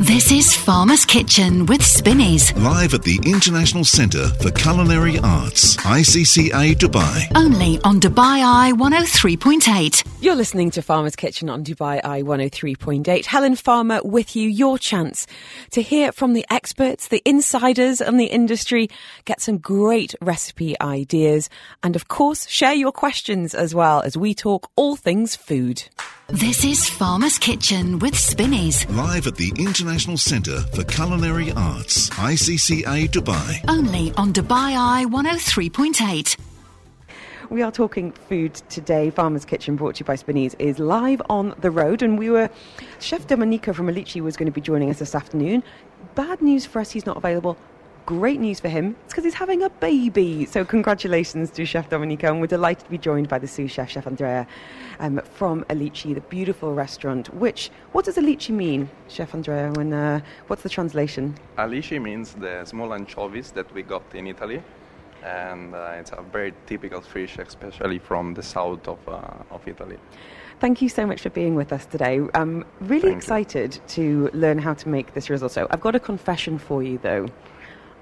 This is Farmer's Kitchen with Spinneys, Live at the International Centre for Culinary Arts, ICCA Dubai. only on Dubai Eye 103.8. You're listening to Farmer's Kitchen on Dubai Eye 103.8. Helen Farmer with you, your chance to hear from the experts, the insiders and the industry, get some great recipe ideas, and of course, share your questions as well as we talk all things food. This is Farmer's Kitchen with Spinneys, Live at the International Centre for Culinary Arts, ICCA Dubai. only on Dubai Eye 103.8. We are talking food today. Farmer's Kitchen, brought to you by Spinneys, is live on the road, and we were Chef Dominica from Alici was going to be joining us this afternoon. Bad news for us, he's not available. Great news for him. It's because he's having a baby. So congratulations to Chef Dominica, and we're delighted to be joined by the sous chef, Chef Andrea, um, from Alici, the beautiful restaurant. Which what does Alici mean, Chef Andrea? When uh, what's the translation? Alici means the small anchovies that we got in Italy, and uh, it's a very typical fish, especially from the south of, uh, of Italy. Thank you so much for being with us today. I'm really Thank you. excited to learn how to make this risotto. I've got a confession for you though.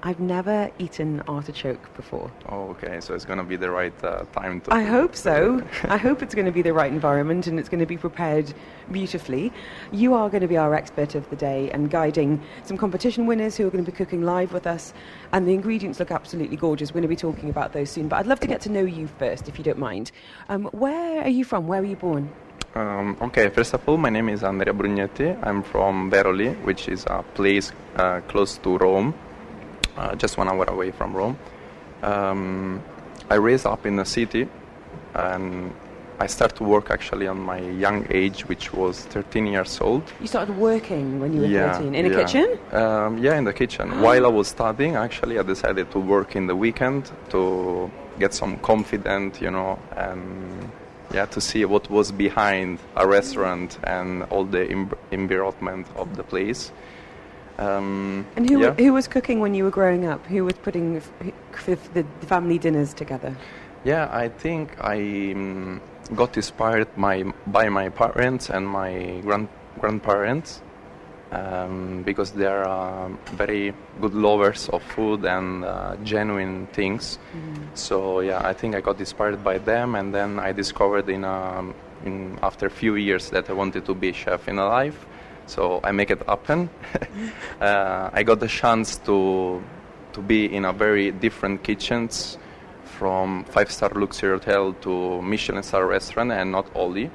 I've never eaten artichoke before. Oh, okay, so it's gonna be the right uh, time to. I hope so. I hope it's going to be the right environment and it's going to be prepared beautifully. You are going to be our expert of the day and guiding some competition winners who are going to be cooking live with us. And the ingredients look absolutely gorgeous. We're going to be talking about those soon. But I'd love to get to know you first, if you don't mind. Um, where are you from? Where were you born? Um, okay, first of all, my name is Andrea Brugnetti. I'm from Veroli, which is a place uh, close to Rome, uh, just one hour away from Rome. Um, I raised up in the city, and I started to work actually on my young age, which was 13 years old. You started working when you were yeah, 13 in a yeah. kitchen? Um, yeah, in the kitchen. While I was studying, actually, I decided to work in the weekend to get some confidence, you know, and yeah, to see what was behind a restaurant and all the em- environment of the place. Um, And who, yeah. who was cooking when you were growing up? Who was putting f- f- the family dinners together? Yeah, I think I mm, got inspired my, by my parents and my grand, grandparents um, because they are um, very good lovers of food and uh, genuine things. So yeah, I think I got inspired by them, and then I discovered in, um, in after a few years that I wanted to be chef in a life. So I make it happen. uh, I got the chance to to be in a very different kitchens from five-star luxury hotel to Michelin star restaurant, and not only.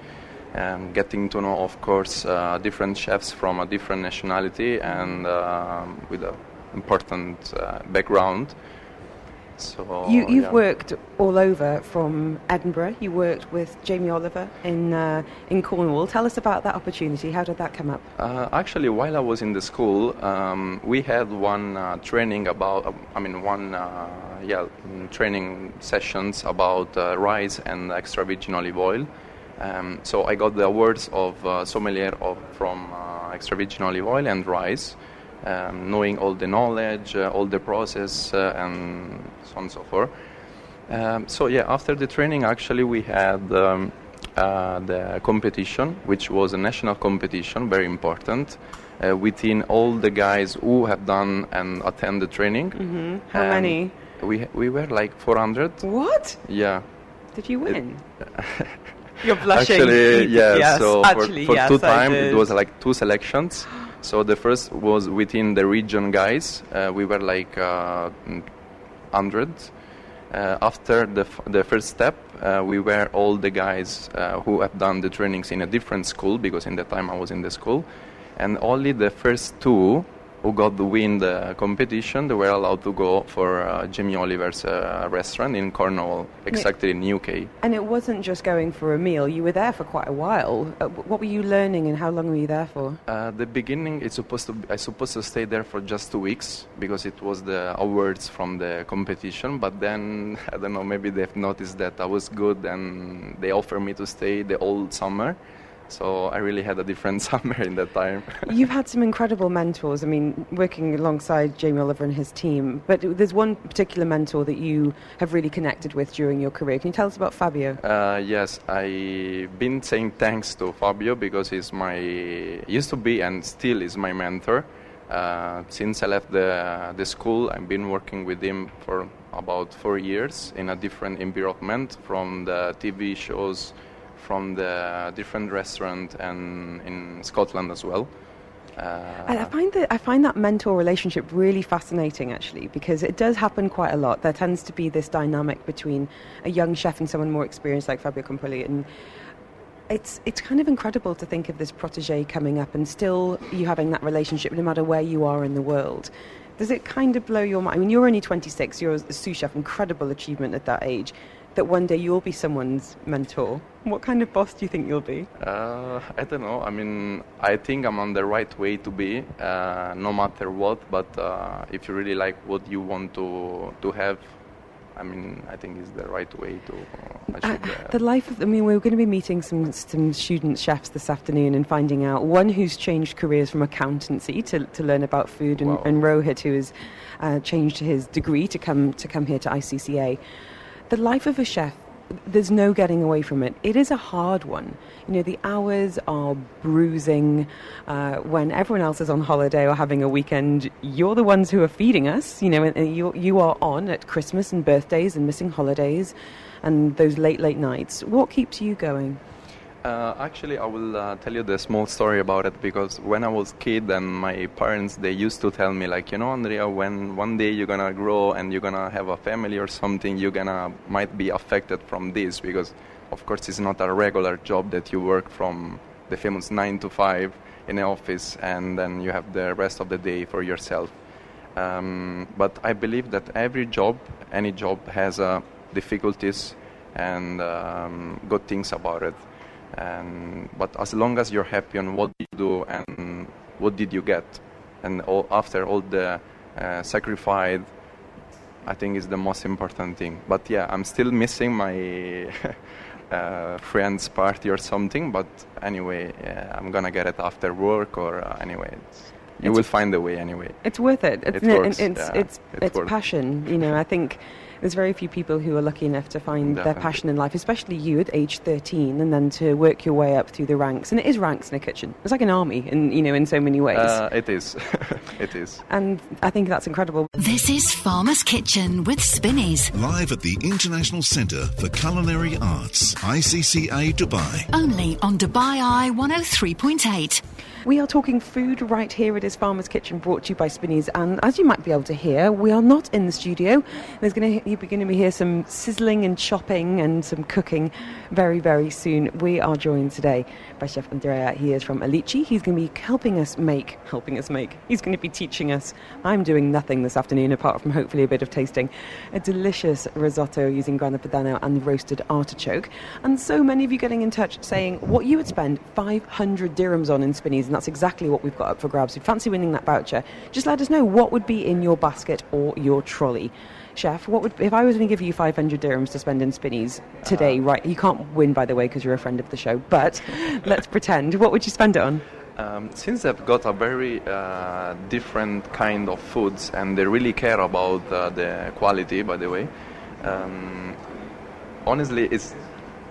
Um, getting to know, of course, uh, different chefs from a different nationality and um, with an important uh, So you, you've yeah. worked all over from Edinburgh. You worked with Jamie Oliver in, uh, in Cornwall. Tell us about that opportunity. How did that come up? Uh, actually, while I was in the school, um, we had one uh, training about, uh, I mean, one uh, yeah training sessions about uh, rice and extra virgin olive oil. Um, so I got the awards of uh, sommelier of, from uh, extra virgin olive oil and rice, um, knowing all the knowledge, uh, all the process, uh, and so on and so forth. Um, so yeah, after the training, actually we had um, uh, the competition, which was a national competition, very important, uh, within all the guys who have done and attend the training. Mm-hmm. How And many? We we were like 400. What? Yeah. Did you win? You're blushing. Actually, yeah. Yes, so actually, for, for yes, two times, it was like two selections. So the first was within the region guys. Uh, we were like uh, mm, hundred. Uh, after the f- the first step, uh, we were all the guys uh, who have done the trainings in a different school because in the time I was in the school, and only the first two who got to win the competition, they were allowed to go for uh, Jamie Oliver's uh, restaurant in Cornwall, exactly in UK. And it wasn't just going for a meal. You were there for quite a while. Uh, what were you learning and how long were you there for? Uh, the beginning, it's supposed to. Be, I supposed to stay there for just two weeks because it was the awards from the competition. But then I don't know. Maybe they've noticed that I was good, and they offered me to stay the whole summer. So I really had a different summer in that time. You've had some incredible mentors. I mean, working alongside Jamie Oliver and his team. But there's one particular mentor that you have really connected with during your career. Can you tell us about Fabio? Uh, yes, I've been saying thanks to Fabio because he's my used to be and still is my mentor. Uh, since I left the the school, I've been working with him for about four years in a different environment, from the TV shows, from the different restaurant, and in Scotland as well. Uh, I find that I find that mentor relationship really fascinating, actually, because it does happen quite a lot. There tends to be this dynamic between a young chef and someone more experienced, like Fabio Campoli, and it's it's kind of incredible to think of this protege coming up and still you having that relationship, no matter where you are in the world. Does it kind of blow your mind? I mean, you're only 26, you're a sous chef, incredible achievement at that age. That one day you'll be someone's mentor. What kind of boss do you think you'll be? Uh, I don't know. I mean, I think I'm on the right way to be, uh, no matter what. But uh, if you really like what you want to to have, I mean, I think is the right way to uh, the life of. I mean, we're going to be meeting some some student chefs this afternoon and finding out one who's changed careers from accountancy to, to learn about food, and, wow. and Rohit who has uh, changed his degree to come to come here to ICCA. The life of a chef there's no getting away from it. It is a hard one. You know, the hours are bruising. Uh, when everyone else is on holiday or having a weekend, you're the ones who are feeding us. You know, and you, you are on at Christmas and birthdays and missing holidays and those late, late nights. What keeps you going? Uh, actually, I will uh, tell you the small story about it because when I was kid and my parents they used to tell me like you know Andrea when one day you're gonna grow and you're gonna have a family or something you're gonna might be affected from this because of course it's not a regular job that you work from the famous nine to five in the office and then you have the rest of the day for yourself. Um, but I believe that every job, any job, has uh, difficulties and um, good things about it and but as long as you're happy on what you do and what did you get and all, after all the uh, sacrifice i think is the most important thing. But yeah i'm still missing my uh, friends party or something but anyway yeah, i'm gonna get it after work or uh, anyway you it's will find a way anyway. It's worth it it's, it works, it's, yeah, it's, it's, it's passion you know? I think there's very few people who are lucky enough to find Definitely. their passion in life, especially you at age 13, and then to work your way up through the ranks. And it is ranks in a kitchen. It's like an army, in you know, in so many ways. Uh, it is, it is. And I think that's incredible. This is Farmer's Kitchen with Spinneys, live at the International Centre for Culinary Arts, ICCA Dubai. Only on Dubai Eye 103.8. We are talking food right here. at It is Farmer's Kitchen brought to you by Spinneys. And as you might be able to hear, we are not in the studio. There's going to, you're going to hear some sizzling and chopping and some cooking very, very soon. We are joined today by Chef Andrea. He is from Alici. He's going to be helping us make, helping us make, he's going to be teaching us. I'm doing nothing this afternoon apart from hopefully a bit of tasting. A delicious risotto using grana padano and roasted artichoke. And so many of you getting in touch saying what you would spend 500 dirhams on in Spinneys and that's exactly what we've got up for grabs. If you fancy winning that voucher, just let us know what would be in your basket or your trolley. Chef, what would if I was going to give you 500 dirhams to spend in Spinneys today? Uh, right, you can't win, by the way, because you're a friend of the show. But let's pretend. What would you spend it on? Um, since they've got a very uh, different kind of foods and they really care about uh, the quality, by the way, um, honestly, it's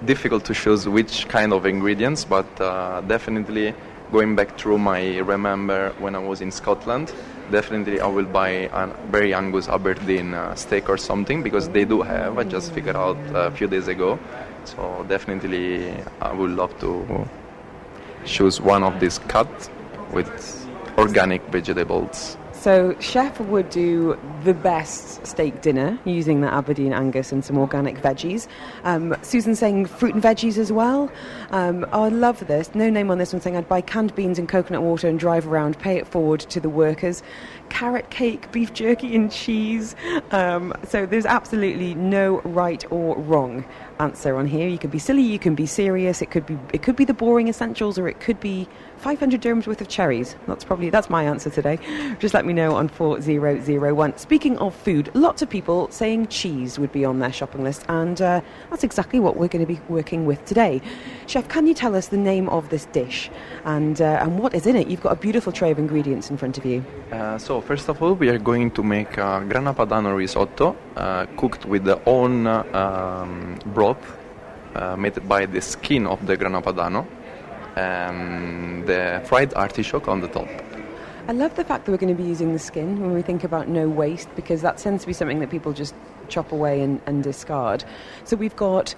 difficult to choose which kind of ingredients, but uh, definitely going back through my remember when I was in Scotland, definitely I will buy a very Angus Aberdeen uh, steak or something because they do have. I just figured out a few days ago, so definitely I would love to choose one of these cut with organic vegetables. So, chef would do the best steak dinner using the Aberdeen Angus and some organic veggies. Um, Susan saying fruit and veggies as well. Um, oh, I love this. No name on this one saying I'd buy canned beans and coconut water and drive around, pay it forward to the workers. Carrot cake, beef jerky, and cheese. Um, so, there's absolutely no right or wrong answer on here. You can be silly, you can be serious. It could be it could be the boring essentials, or it could be 500 dirhams worth of cherries. That's probably that's my answer today. Just let me know on 4001. Speaking of food, lots of people saying cheese would be on their shopping list, and uh, that's exactly what we're going to be working with today. Chef, can you tell us the name of this dish and uh, and what is in it? You've got a beautiful tray of ingredients in front of you. Uh, so first of all, we are going to make a grana padano risotto uh, cooked with the own uh, um, broth uh, made by the skin of the grana padano and the fried artichoke on the top. I love the fact that we're going to be using the skin when we think about no waste because that tends to be something that people just chop away and, and discard. So we've got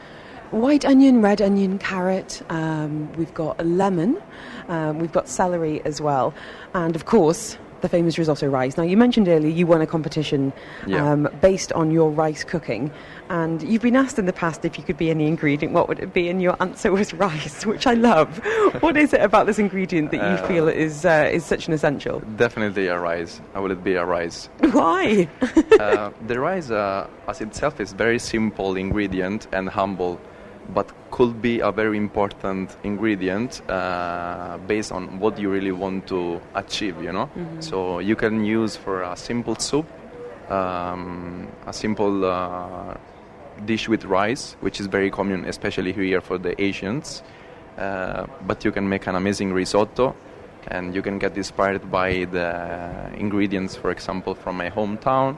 white onion, red onion, carrot, um, we've got a lemon, um, we've got celery as well, and of course the famous risotto rice. Now, you mentioned earlier you won a competition Yeah. um, based on your rice cooking, and you've been asked in the past if you could be any ingredient, what would it be? And your answer was rice, which I love. what is it about this ingredient that you Uh, feel is uh, is such an essential? Definitely a rice. I will it be a rice. Why? uh, the rice, uh, as itself, is very simple ingredient and humble, but could be a very important ingredient uh, based on what you really want to achieve. You know, so you can use for a simple soup, um, a simple uh, dish with rice, which is very common, especially here for the Asians. Uh, but you can make an amazing risotto and you can get inspired by the ingredients, for example, from my hometown.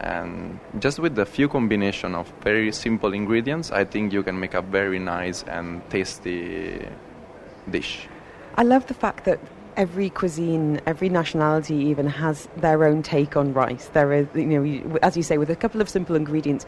And just with a few combination of very simple ingredients, I think you can make a very nice and tasty dish. I love the fact that every cuisine, every nationality even has their own take on rice. There is, you know, as you say, with a couple of simple ingredients,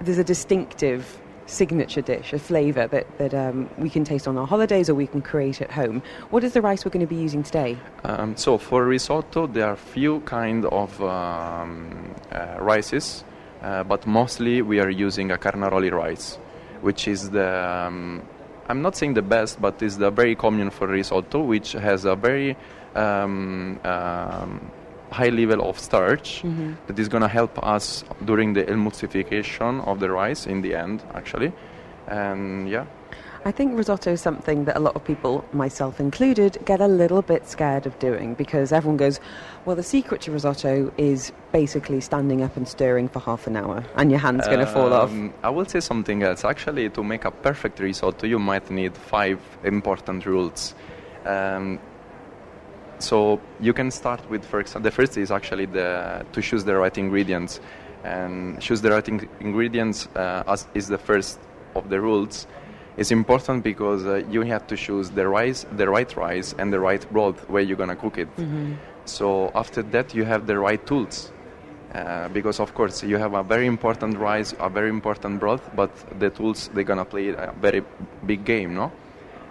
there's a distinctive signature dish, a flavour that, that um, we can taste on our holidays or we can create at home. What is the rice we're going to be using today? Um, so for risotto, there are few kind of um, uh, rices, uh, but mostly we are using a carnaroli rice, which is the um, I'm not saying the best, but is the very common for risotto, which has a very um, um, high level of starch that is going to help us during the emulsification of the rice in the end, actually. And yeah, I think risotto is something that a lot of people, myself included, get a little bit scared of doing because everyone goes, well, the secret to risotto is basically standing up and stirring for half an hour and your hand's going to fall off. Um, I will say something else. Actually, to make a perfect risotto, you might need five important rules. Um, so you can start with, for example, the first is actually the to choose the right ingredients, and choose the right ing- ingredients uh, as is the first of the rules. It's important because uh, you have to choose the rice, the right rice, and the right broth where you're gonna cook it. So after that, you have the right tools. Uh, because of course you have a very important rice, a very important broth, but the tools they're gonna play a very big game, no?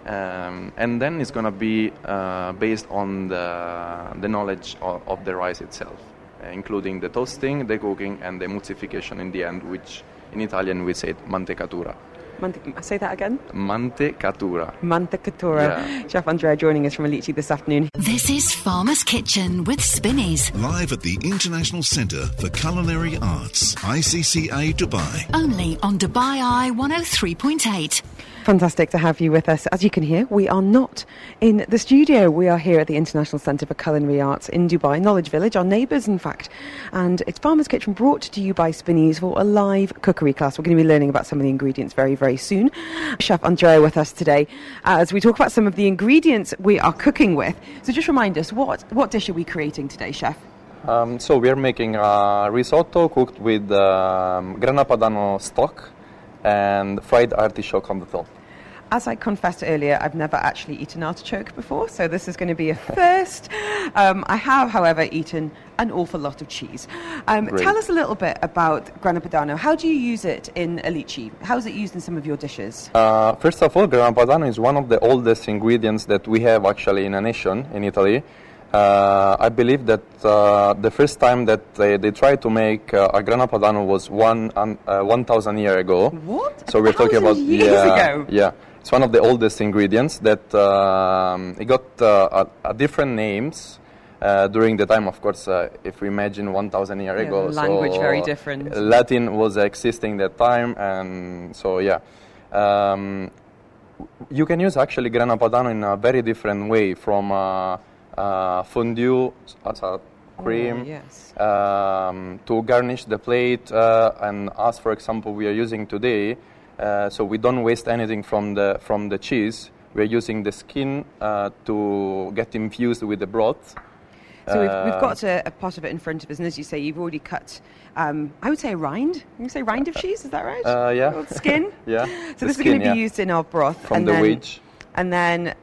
Um, and then it's gonna be uh, based on the, the knowledge of, of the rice itself, uh, including the toasting, the cooking, and the emulsification in the end, which in Italian we say mantecatura. Mante- say that again? Mantecatura. Mantecatura. Yeah. Chef Andrea joining us from Alici this afternoon. This is Farmer's Kitchen with Spinneys. Live at the International Centre for Culinary Arts, ICCA Dubai. Only on Dubai Eye 103.8. Fantastic to have you with us. As you can hear, we are not in the studio. We are here at the International Centre for Culinary Arts in Dubai, Knowledge Village, our neighbours, in fact. And it's Farmer's Kitchen brought to you by Spinneys for a live cookery class. We're going to be learning about some of the ingredients very, very soon. Chef Andrea with us today as we talk about some of the ingredients we are cooking with. So just remind us, what, what dish are we creating today, Chef? Um, so we are making a risotto cooked with um, grana padano stock and fried artichoke on the top. As I confessed earlier, I've never actually eaten artichoke before, so this is going to be a first. um, I have, however, eaten an awful lot of cheese. Um, tell us a little bit about grana padano. How do you use it in alici? How is it used in some of your dishes? Uh, first of all, grana padano is one of the oldest ingredients that we have actually in a nation in Italy. Uh, I believe that uh, the first time that they, they tried to make uh, a grana padano was one um, uh, 1,000 year ago. What? So we're talking about years yeah, ago? yeah. It's one of the oldest ingredients that um, it got uh, a, a different names. Uh, during the time, of course, uh, if we imagine 1,000 years Yeah, ago, language so very different. Latin was existing that time, and so yeah. Um, you can use actually grana padano in a very different way from uh, fondue as a cream yes. um, to garnish the plate uh, and as for example we are using today uh, so we don't waste anything from the from the cheese we're using the skin uh, to get infused with the broth So we've, we've Uh, got a, a pot of it in front of us, and as you say, you've already cut. Um, I would say a rind. You say rind of cheese. Is that right? uh, yeah skin. yeah So the this is skin, going to be yeah, used in our broth. from and the then, wedge And then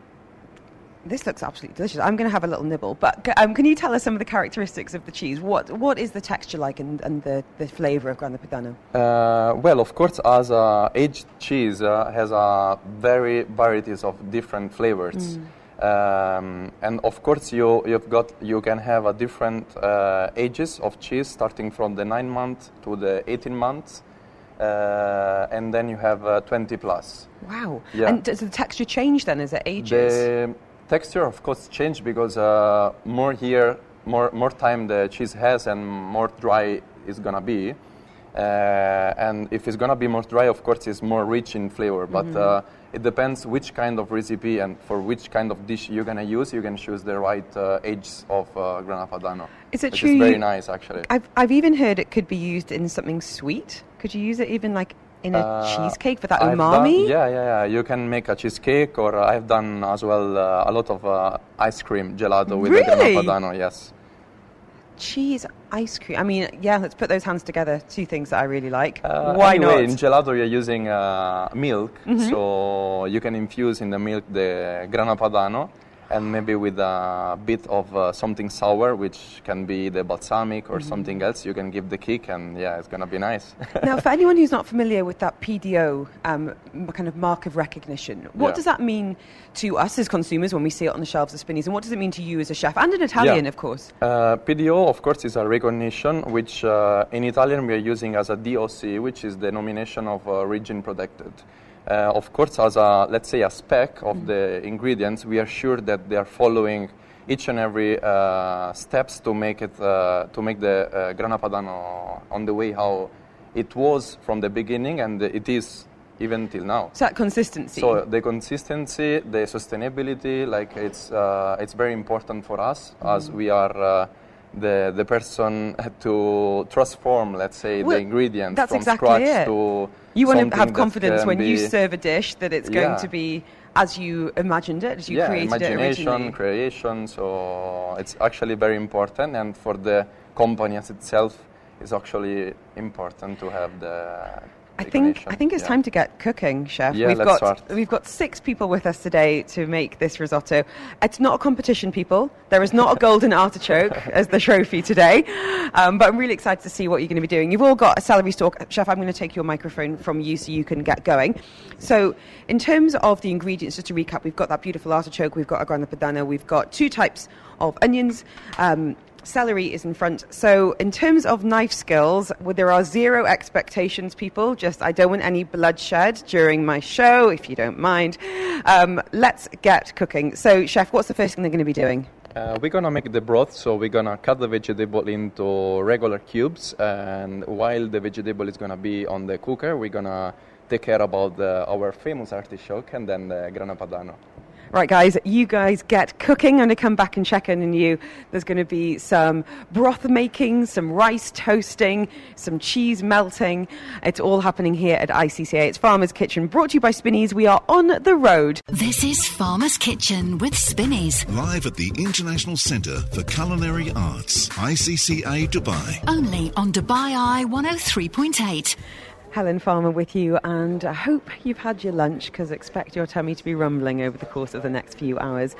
this looks absolutely delicious. I'm going to have a little nibble. But um, can you tell us some of the characteristics of the cheese? What What is the texture like and, and the, the flavour of Grana Padano? Uh, well, of course, as uh, aged cheese uh, has a very varieties of different flavors, um, and of course you you've got you can have a different uh, ages of cheese starting from the nine months to the 18 months, uh, and then you have uh, 20 plus. Wow. Yeah. And does the texture change then as it ages? The texture, of course, change because uh, more here, more more time the cheese has, and more dry it's gonna be. Uh, and if it's gonna be more dry, of course, it's more rich in flavor. But Mm-hmm. uh, it depends which kind of recipe and for which kind of dish you're gonna use. You can choose the right uh, age of uh, grana padano. Is it which true Is very nice, actually. I've, I've even heard it could be used in something sweet. Could you use it even like in a Uh, cheesecake for that umami? Done, yeah, yeah, yeah. You can make a cheesecake, or uh, I've done as well uh, a lot of uh, ice cream gelato with the Really? grana padano. Yes. Cheese ice cream. I mean, yeah, let's put those hands together. Two things that I really like. Uh, Why anyway, not? in gelato you're using uh, milk, Mm-hmm. so you can infuse in the milk the grana padano, and maybe with a bit of uh, something sour, which can be the balsamic or Mm-hmm. something else. You can give the kick, and yeah, it's gonna be nice. now, for anyone who's not familiar with that PDO um, kind of mark of recognition, what Yeah. does that mean to us as consumers when we see it on the shelves of Spinneys, and what does it mean to you as a chef and an Italian, of course? Uh, PDO, of course, is a recognition which uh, in Italian we are using as a DOC, which is the nomination of uh, region protected. Uh, of course, as a let's say a spec of the ingredients, we are sure that they are following each and every uh, steps to make it uh, to make the uh, grana padano on the way how it was from the beginning and it is even till now. So that consistency. So the consistency, the sustainability, like it's uh, it's very important for us as Mm-hmm. we are uh, the the person had to transform, let's say, Well, the ingredients that's from exactly scratch it. to you want to have confidence when you serve a dish that it's going Yeah. to be as you imagined it, as you yeah, created it imagination, originally. creation. So it's actually very important, and for the company as itself, it's actually important to have the. I think. I think it's Yeah. time to get cooking, chef. Yeah, we've let's got start. we've got six people with us today to make this risotto. It's not a competition, people. There is not a golden artichoke as the trophy today, um, but I'm really excited to see what you're going to be doing. You've all got a celery stalk, chef. I'm going to take your microphone from you so you can get going. So, in terms of the ingredients, just to recap, we've got that beautiful artichoke, we've got a grana padano, we've got two types of onions. Um, Celery is in front. So, in terms of knife skills, well, there are zero expectations, people. Just, I don't want any bloodshed during my show, if you don't mind. Um, let's get cooking. So, Chef, what's the first thing they're going to be doing? Uh, we're gonna make the broth, so we're gonna cut the vegetable into regular cubes, and while the vegetable is gonna be on the cooker, we're gonna take care about the, our famous artichoke and then the grana padano. Right, guys, you guys get cooking. I'm going to come back and check in on you. There's going to be some broth making, some rice toasting, some cheese melting. It's all happening here at ICCA. It's Farmer's Kitchen, brought to you by Spinneys. We are on the road. This is Farmer's Kitchen with Spinneys. Live at the International Centre for Culinary Arts, ICCA Dubai. Only on Dubai Eye 103.8. Helen Farmer with you, and I hope you've had your lunch because expect your tummy to be rumbling over the course of the next few hours.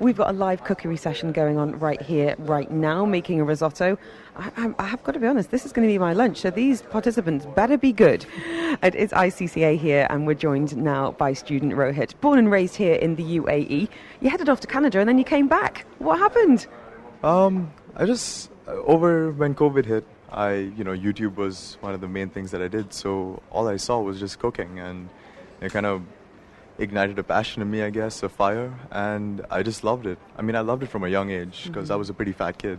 We've got a live cookery session going on right here, right now, making a risotto. I, I, have got to be honest, this is going to be my lunch, so these participants better be good. It is ICCA here, and we're joined now by student Rohit, born and raised here in the UAE. You headed off to Canada and then you came back. What happened? Um, I just over when COVID hit, I you know YouTube was one of the main things that I did. So all I saw was just cooking, and it kind of ignited a passion in me, I guess, a fire, and I just loved it. I mean, I loved it from a young age because I was a pretty fat kid.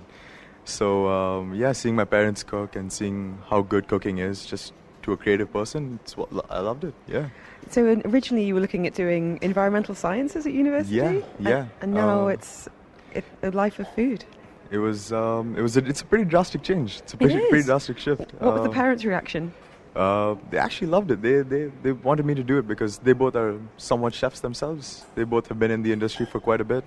So um, yeah, seeing my parents cook and seeing how good cooking is just to a creative person, it's what I loved it. Yeah. So originally you were looking at doing environmental sciences at university. Yeah, And- yeah, And, now um, it's it, a life of food. It was um, it was a, it's a pretty drastic change. It's a It pretty, pretty drastic shift. What was the Um, parents' reaction? Uh, they actually loved it. They, they they wanted me to do it because they both are somewhat chefs themselves. They both have been in the industry for quite a bit,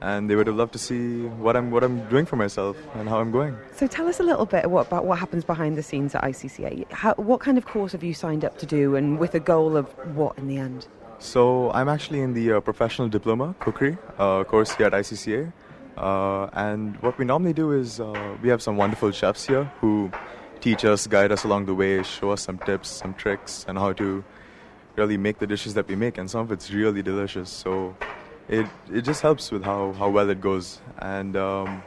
and they would have loved to see what I'm what I'm doing for myself and how I'm going. So tell us a little bit what, about what happens behind the scenes at ICCA. How, what kind of course have you signed up to do, and with a goal of what in the end? So I'm actually in the uh, professional diploma cookery uh, course here at ICCA, uh, and what we normally do is uh, we have some wonderful chefs here who teach us, guide us along the way, show us some tips, some tricks, and how to really make the dishes that we make. And some of it's really delicious. So it it just helps with how, how well it goes. And um,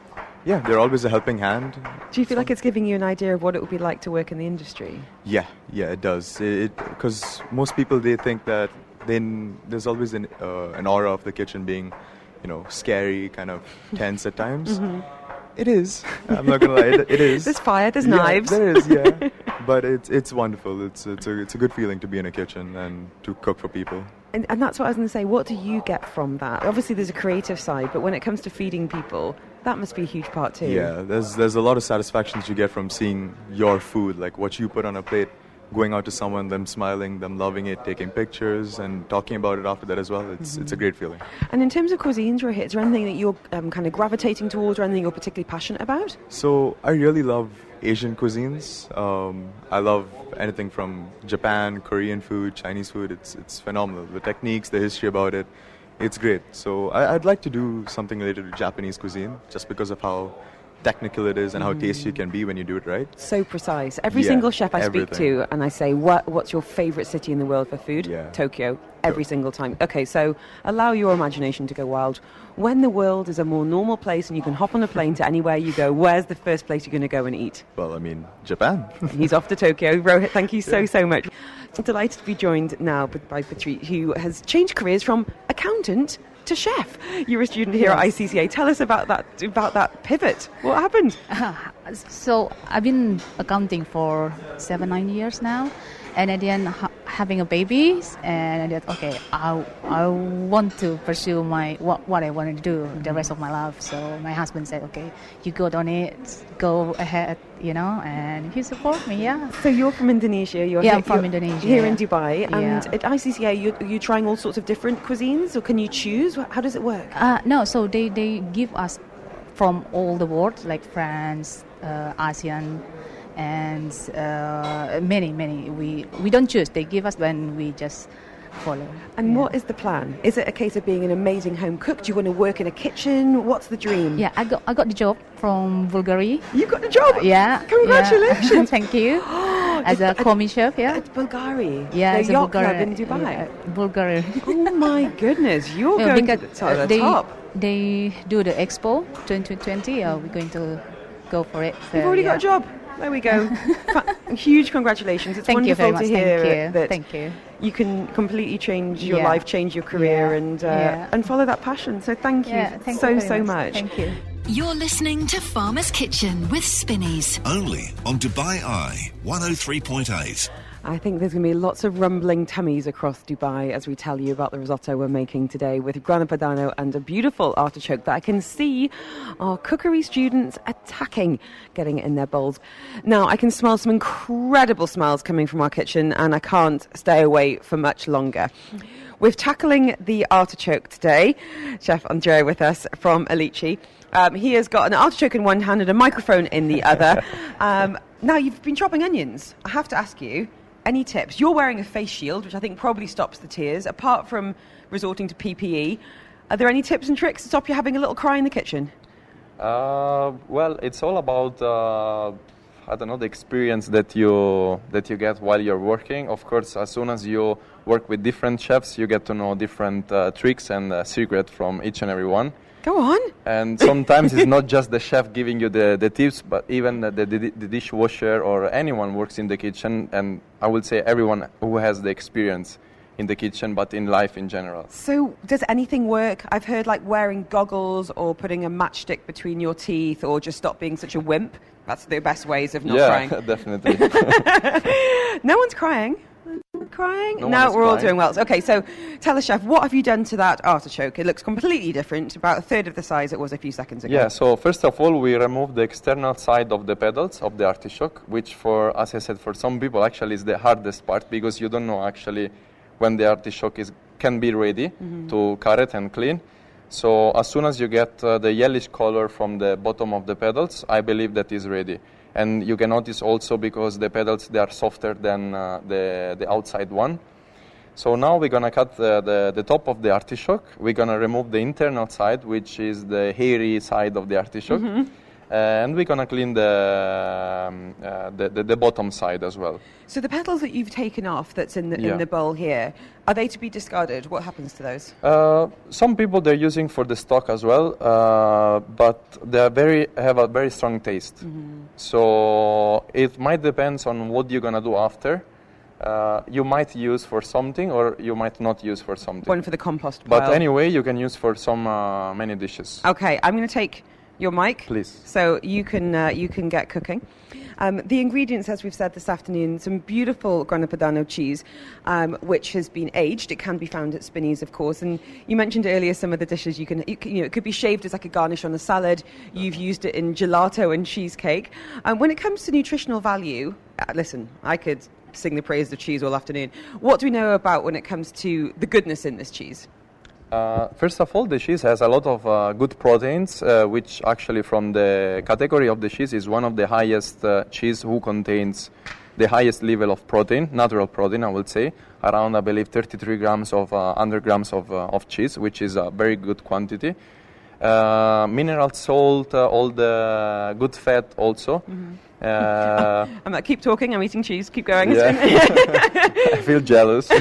yeah, they're always a helping hand. Do you feel like it's giving you an idea of what it would be like to work in the industry? Yeah, yeah, it does. Because most people they think that then there's always an uh, an aura of the kitchen being, you know, scary, kind of tense at times. Mm-hmm. It is. I'm not gonna lie. It, it is. There's fire, there's Yeah, knives. There is, yeah. but it's it's wonderful. It's it's a it's a good feeling to be in a kitchen and to cook for people. And, and that's what I was going to say. What do you get from that? Obviously, there's a creative side, but when it comes to feeding people, that must be a huge part too. Yeah, there's there's a lot of satisfactions you get from seeing your food, like what you put on a plate, going out to someone, them smiling, them loving it, taking pictures, and talking about it after that as well. It's it's a great feeling. And in terms of cuisines, Rohit, is there anything that you're um, kind of gravitating towards, or anything you're particularly passionate about? So I really love Asian cuisines. Um, I love anything from Japan, Korean food, Chinese food. It's it's phenomenal. The techniques, the history about it, it's great. So I, I'd like to do something related to Japanese cuisine, just because of how technical it is and how tasty it mm. can be when you do it right. So precise. Every Yeah, single chef I speak to, and I say, what, "What's your favourite city in the world for food?" Yeah. Tokyo. Every single time. Okay, so allow your imagination to go wild. When the world is a more normal place and you can hop on a plane to anywhere you go, where's the first place you're going to go and eat? Well, I mean Japan. He's off to Tokyo. Rohit, thank you so, so much. I'm delighted to be joined now by Patri, who has changed careers from accountant to chef. You're a student here at ICCA. Tell us about that, about that pivot. What happened? So I've been accounting for seven, nine years now, and at the end having a baby, and I thought, okay, I, I want to pursue my what, what I want to do the rest of my life. So my husband said, okay, you go on it, go ahead, you know, and he support me. Yeah. So you're from Indonesia. You're Yeah, here, from you're Indonesia, Here in. Dubai. And Yeah. at ICCA, you, you're trying all sorts of different cuisines, or can you choose? How does it work? Uh, no, so they, they give us from all the world, like France, uh, ASEAN, and uh, many, many. We we don't choose. They give us when we just follow. And Yeah. what is the plan? Is it a case of being an amazing home cook? Do you want to work in a kitchen? What's the dream? Yeah, I got I got the job from Bulgaria. You got the job. Yeah. Congratulations. yeah. Thank you. As a commis chef, yeah. At Bulgari. Yeah, the as a yacht club Bulgaria- in Dubai. yeah, Bulgaria. oh my goodness, you're going to the, to the uh, they, top. They do the expo 2020. Uh, we're going to go for it. You've already yeah. got a job. There we go. Huge congratulations. It's Thank you wonderful very much. to hear Thank you. that Thank you. you can completely change your Yeah. life, change your career, Yeah. and uh, Yeah. and follow that passion. So thank you Yeah, thank so you very so much. Thank you. You're listening to Farmer's Kitchen with Spinneys. Only on Dubai Eye 103.8. I think there's going to be lots of rumbling tummies across Dubai as we tell you about the risotto we're making today with grana padano and a beautiful artichoke that I can see our cookery students attacking, getting it in their bowls. Now, I can smell some incredible smells coming from our kitchen and I can't stay away for much longer. We're tackling the artichoke today. Chef Andrea with us from Alici. Um, he has got an artichoke in one hand and a microphone in the other. Um, now, you've been chopping onions. I have to ask you, any tips? You're wearing a face shield, which I think probably stops the tears. Apart from resorting to PPE, are there any tips and tricks to stop you having a little cry in the kitchen? Uh, well, it's all about uh, I don't know the experience that you that you get while you're working. Of course, as soon as you work with different chefs, you get to know different uh, tricks and uh, secrets from each and every one. Go on. And sometimes it's not just the chef giving you the, the tips, but even the, the, the dishwasher or anyone works in the kitchen. And I would say everyone who has the experience in the kitchen, but in life in general. So, does anything work? I've heard like wearing goggles or putting a matchstick between your teeth or just stop being such a wimp. That's the best ways of not yeah, crying. definitely. No one's crying. Crying? No one no, is we're all crying. doing well. Okay, so tell the chef, what have you done to that artichoke? It looks completely different, about a third of the size it was a few seconds ago. Yeah, so first of all, we remove the external side of the petals of the artichoke, which for, as I said, for some people actually is the hardest part because you don't know actually when the artichoke is can be ready to cut it and clean. So as soon as you get uh, the yellowish color from the bottom of the petals, I believe that is ready. And you can notice also because the petals they are softer than uh, the the outside one. So now we're gonna cut the, the, the top of the artichoke. We're gonna remove the internal side, which is the hairy side of the artichoke, Uh, and we're gonna clean the, um, uh, the, the the bottom side as well. So the petals that you've taken off that's in the, Yeah. in the bowl here, are they to be discarded? What happens to those? Uh, some people they're using for the stock as well, uh, but they are very have a very strong taste. So it might depends on what you're gonna do after. Uh, you might use for something, or you might not use for something. One for the compost pile. but anyway, you can use for some uh, many dishes. Okay, I'm going to take your mic. Please. So you can uh, you can get cooking. Um, the ingredients, as we've said this afternoon, some beautiful Grana Padano cheese, um, which has been aged. It can be found at Spinneys, of course. And you mentioned earlier some of the dishes you can, you, can, you know, it could be shaved as like a garnish on a salad. You've used it in gelato and cheesecake. Um, when it comes to nutritional value, uh, listen, I could sing the praise of cheese all afternoon. What do we know about when it comes to the goodness in this cheese? Uh, first of all, the cheese has a lot of uh, good proteins, uh, which actually, from the category of the cheese, is one of the highest uh, cheese who contains the highest level of protein, natural protein, I would say, around I believe 33 grams of uh, 100 grams of, uh, of cheese, which is a very good quantity. Uh, mineral salt, uh, all the good fat also. Uh, I'm like, keep talking, I'm eating cheese, keep going. Yeah. I feel jealous.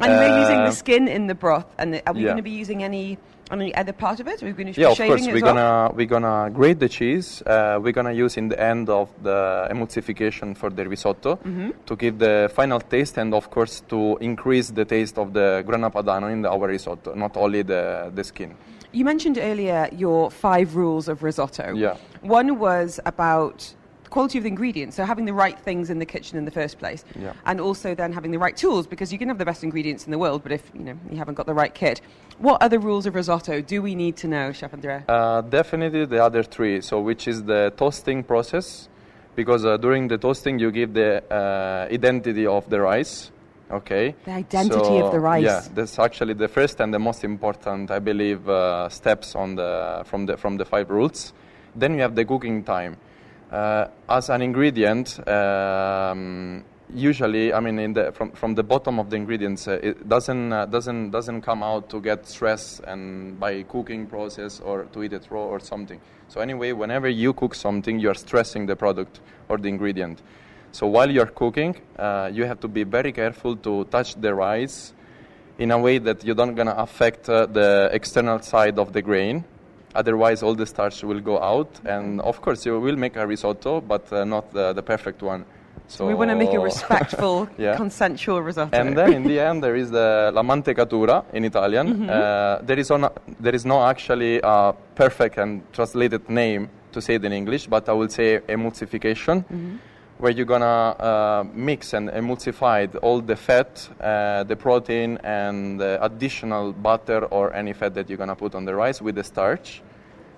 And we're using the Uh, skin in the broth. And are we yeah. going to be using any any other part of it? We're going to Yeah, of shaving course. it We're well? gonna we're gonna grate the cheese. Uh, we're gonna use in the end of the emulsification for the risotto Mm-hmm. to give the final taste and of course to increase the taste of the grana padano in the, our risotto, not only the the skin. You mentioned earlier your five rules of risotto. Yeah. One was about the quality of the ingredients, so having the right things in the kitchen in the first place, Yeah. and also then having the right tools because you can have the best ingredients in the world, but if you know you haven't got the right kit, what other rules of risotto do we need to know, Chef Andrea? Uh, definitely the other three. So which is the toasting process, because uh, during the toasting you give the uh, identity of the rice. Okay. The identity of the rice. Yeah, that's actually the first and the most important, I believe, uh, steps on the from the from the five rules. Then you have the cooking time. Uh, as an ingredient, um, usually, I mean, the, from from the bottom of the ingredients, uh, it doesn't uh, doesn't doesn't come out to get stress and by cooking process or to eat it raw or something. So anyway, whenever you cook something, you are stressing the product or the ingredient. So while you're cooking, uh, you have to be very careful to touch the rice in a way that you don't gonna affect uh, the external side of the grain. Otherwise, all the starch will go out, and of course, you will make a risotto, but uh, not the, the perfect one. So we want to make a respectful, Yeah. consensual risotto. and then in the end, there is the la mantecatura in Italian. Mm-hmm. Uh, there is on, there is no actually a perfect and translated name to say it in English, but I will say emulsification, Mm-hmm. Where you're gonna uh, mix and emulsify all the fat, uh, the protein, and the additional butter or any fat that you're gonna put on the rice with the starch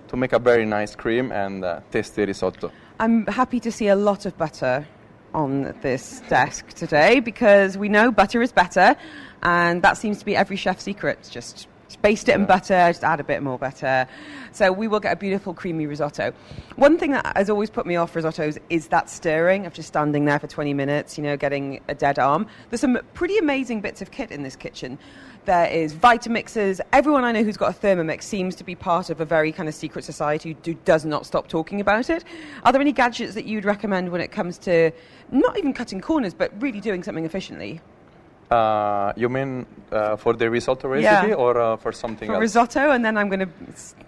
to make a very nice cream and uh, tasty risotto. I'm happy to see a lot of butter on this desk today because we know butter is better, and that seems to be every chef's secret. Just baste it in butter, just add a bit more butter. So we will get a beautiful creamy risotto. One thing that has always put me off risottos is that stirring of just standing there for 20 minutes, you know, getting a dead arm. There's some pretty amazing bits of kit in this kitchen. There is Vitamixes. Everyone I know who's got a Thermomix seems to be part of a very kind of secret society who does not stop talking about it. Are there any gadgets that you'd recommend when it comes to not even cutting corners, but really doing something efficiently? Uh, you mean uh, for the risotto Yeah. recipe or uh, for something For else? risotto, and then I'm going to.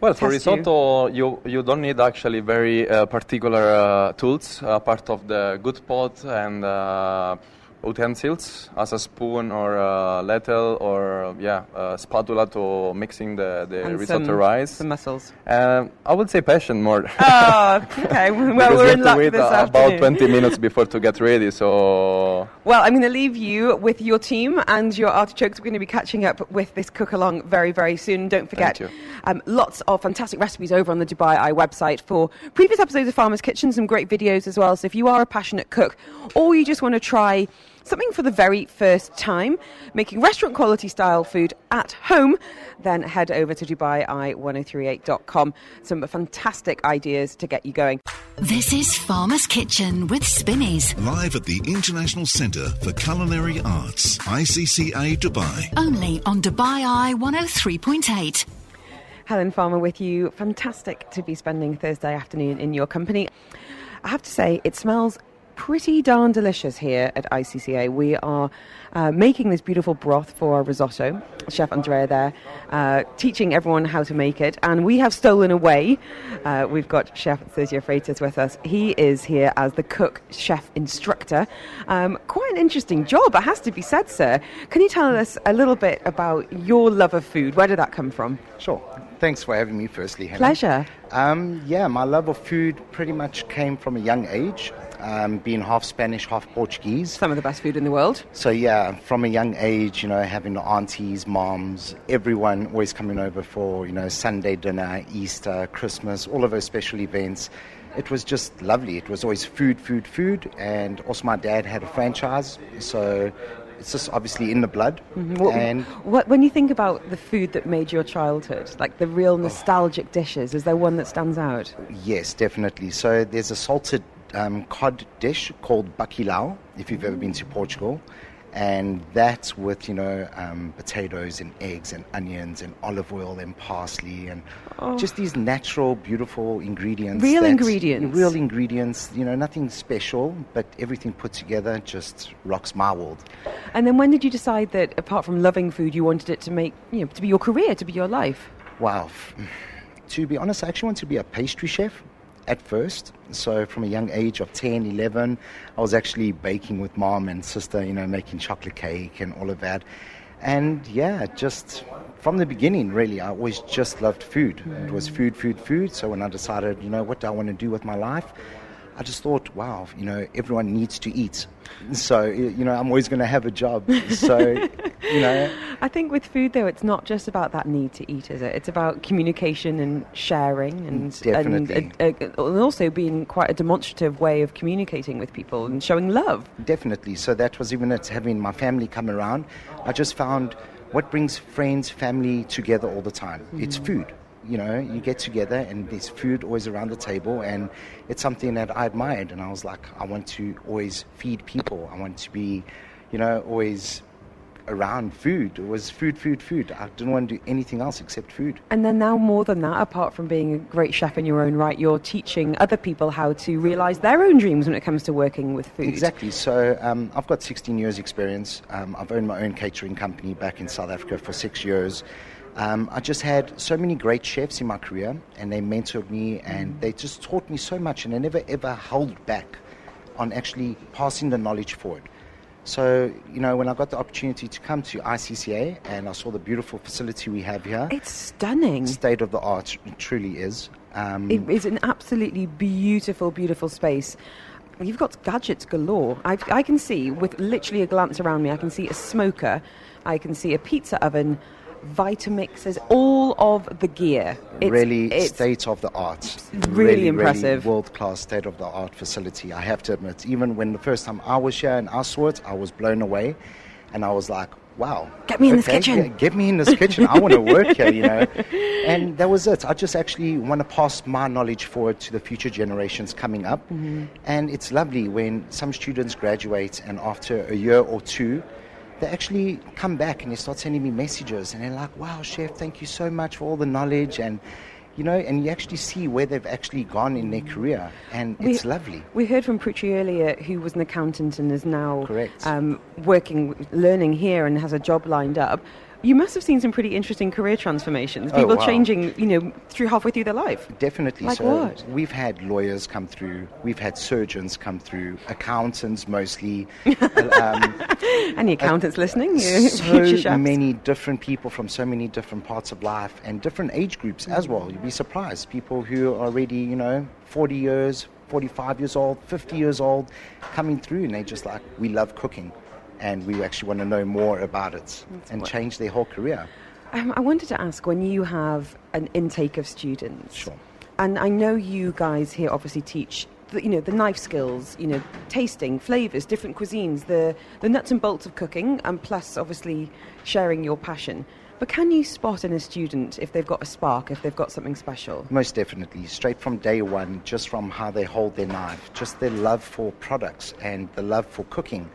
Well, for test you. risotto, you. you don't need actually very uh, particular uh, tools, uh, part of the good pot and uh, utensils as a spoon or a ladle or yeah a spatula to mixing the, the And risotto some, rice. Some muscles. Uh, I would say passion more. Oh, okay. Well, we're in luck wait this uh, afternoon. about 20 minutes before to get ready. So Well, I'm going to leave you with your team and your artichokes. We're going to be catching up with this cook along very, very soon. Don't forget, um, lots of fantastic recipes over on the Dubai Eye website for previous episodes of Farmer's Kitchen, some great videos as well. So if you are a passionate cook or you just want to try something for the very first time, making restaurant quality style food at home, then head over to DubaiEye1038.com. Some fantastic ideas to get you going. This is Farmer's Kitchen with Spinneys. Live at the International Centre for Culinary Arts, ICCA Dubai. Only on Dubai Eye 103.8. Helen Farmer with you. Fantastic to be spending Thursday afternoon in your company. I have to say, it smells pretty darn delicious here at ICCA. We are uh, making this beautiful broth for our risotto. Chef Andrea there, uh, teaching everyone how to make it. And we have stolen away. Uh, we've got Chef Sergio Freitas with us. He is here as the cook chef instructor. Um, quite an interesting job, it has to be said, sir. Can you tell us a little bit about your love of food? Where did that come from? Sure. Thanks for having me, firstly, Helen. Pleasure. Um, yeah, my love of food pretty much came from a young age, um, being half Spanish, half Portuguese. Some of the best food in the world. So, yeah, from a young age, you know, having aunties, moms, everyone always coming over for, you know, Sunday dinner, Easter, Christmas, all of those special events. It was just lovely. It was always food, food, food. And also, my dad had a franchise. So, it's just obviously in the blood. What, And what, when you think about the food that made your childhood, like the real nostalgic dishes, is there one that stands out? Yes, definitely. So there's a salted um, cod dish called bacalhau, if you've ever been to Portugal. And that's with, you know, um, potatoes and eggs and onions and olive oil and parsley and just these natural, beautiful ingredients. Real that- ingredients. Real ingredients, you know, nothing special, but everything put together just rocks my world. And then when did you decide that, apart from loving food, you wanted it to make, you know, to be your career, to be your life? Wow. To be honest, I actually wanted to be a pastry chef at first. So from a young age of 10, 11, I was actually baking with mom and sister, you know, making chocolate cake and all of that. And yeah, just from the beginning, really, I always just loved food. It was food, food, food. So when I decided, you know, what do I want to do with my life? I just thought, wow, you know, everyone needs to eat. So, you know, I'm always going to have a job. So, you know, I think with food, though, it's not just about that need to eat, is it? It's about communication and sharing, and Definitely. and, uh, and also being quite a demonstrative way of communicating with people and showing love. Definitely. So that was even at having my family come around. I just found what brings friends, family together all the time. It's food. You know, you get together and there's food always around the table, and it's something that I admired. And I was like, I want to always feed people. I want to be, you know, always around food. It was food, food, food. I didn't want to do anything else except food. And then now, more than that, apart from being a great chef in your own right, you're teaching other people how to realize their own dreams when it comes to working with food. Exactly. So um, I've got 16 years' experience. Um, I've owned my own catering company back in South Africa for six years. Um, I just had so many great chefs in my career, and they mentored me, and they just taught me so much, and they never ever held back on actually passing the knowledge forward. So, you know, when I got the opportunity to come to ICCA and I saw the beautiful facility we have here, It's stunning. state of the art, it truly is. Um, It is an absolutely beautiful, beautiful space. You've got gadgets galore. I, I can see, with literally a glance around me, I can see a smoker, I can see a pizza oven, Vitamixes, all of the gear. It's- really it's- state of the art. really impressive. world class state of the art facility. I have to admit, even when the first time I was here and I saw it, I was blown away, and I was like, "Wow, Get me in this kitchen." yeah, get me in this kitchen. I want to work here," you know. And that was it. I just actually want to pass my knowledge forward to the future generations coming up, Mm-hmm. and it's lovely when some students graduate and after a year or two they actually come back and they start sending me messages and they're like, wow, chef, thank you so much for all the knowledge. And, you know, and you actually see where they've actually gone in their career. And We- it's lovely. We heard from Pritri earlier, who was an accountant and is now Correct. Um, working, learning here and has a job lined up. You must have seen some pretty interesting career transformations. Oh, People wow. changing, you know, through halfway through their life. Definitely. Like so what? we've had lawyers come through, we've had surgeons come through, accountants mostly. um, Any accountants listening? So many different people from so many different parts of life and different age groups as well. You'd be surprised. People who are already, you know, 40 years, 45 years old, 50 years old, coming through and they just like, we love cooking and we actually want to know more about it and what- change their whole career. Um, I wanted to ask when you have an intake of students. Sure. And I know you guys here obviously teach. The, you know the knife skills, you know, tasting, flavors, different cuisines, the the nuts and bolts of cooking, and plus obviously sharing your passion. But can you spot in a student if they've got a spark, if they've got something special? Most definitely, straight from day one, just from how they hold their knife, just their love for products and the love for cooking.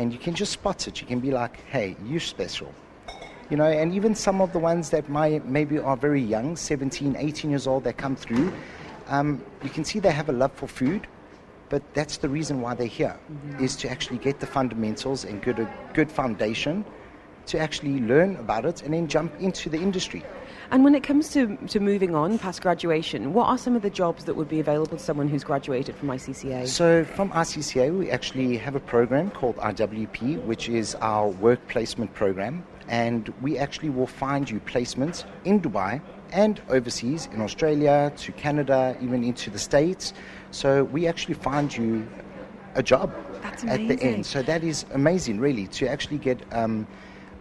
And you can just spot it. You can be like, hey, you're special. You know, and even some of the ones that might, maybe are very young, 17, 18 years old, that come through, um, you can see they have a love for food, but that's the reason why they're here, is to actually get the fundamentals and good, a good foundation to actually learn about it and then jump into the industry. And when it comes to, to moving on past graduation, what are some of the jobs that would be available to someone who's graduated from ICCA? So from ICCA, we actually have a program called IWP, which is our work placement program, and we actually will find you placements in Dubai and overseas in Australia to Canada, even into the States. So we actually find you a job at the end. So that is amazing, really, to actually get. Um,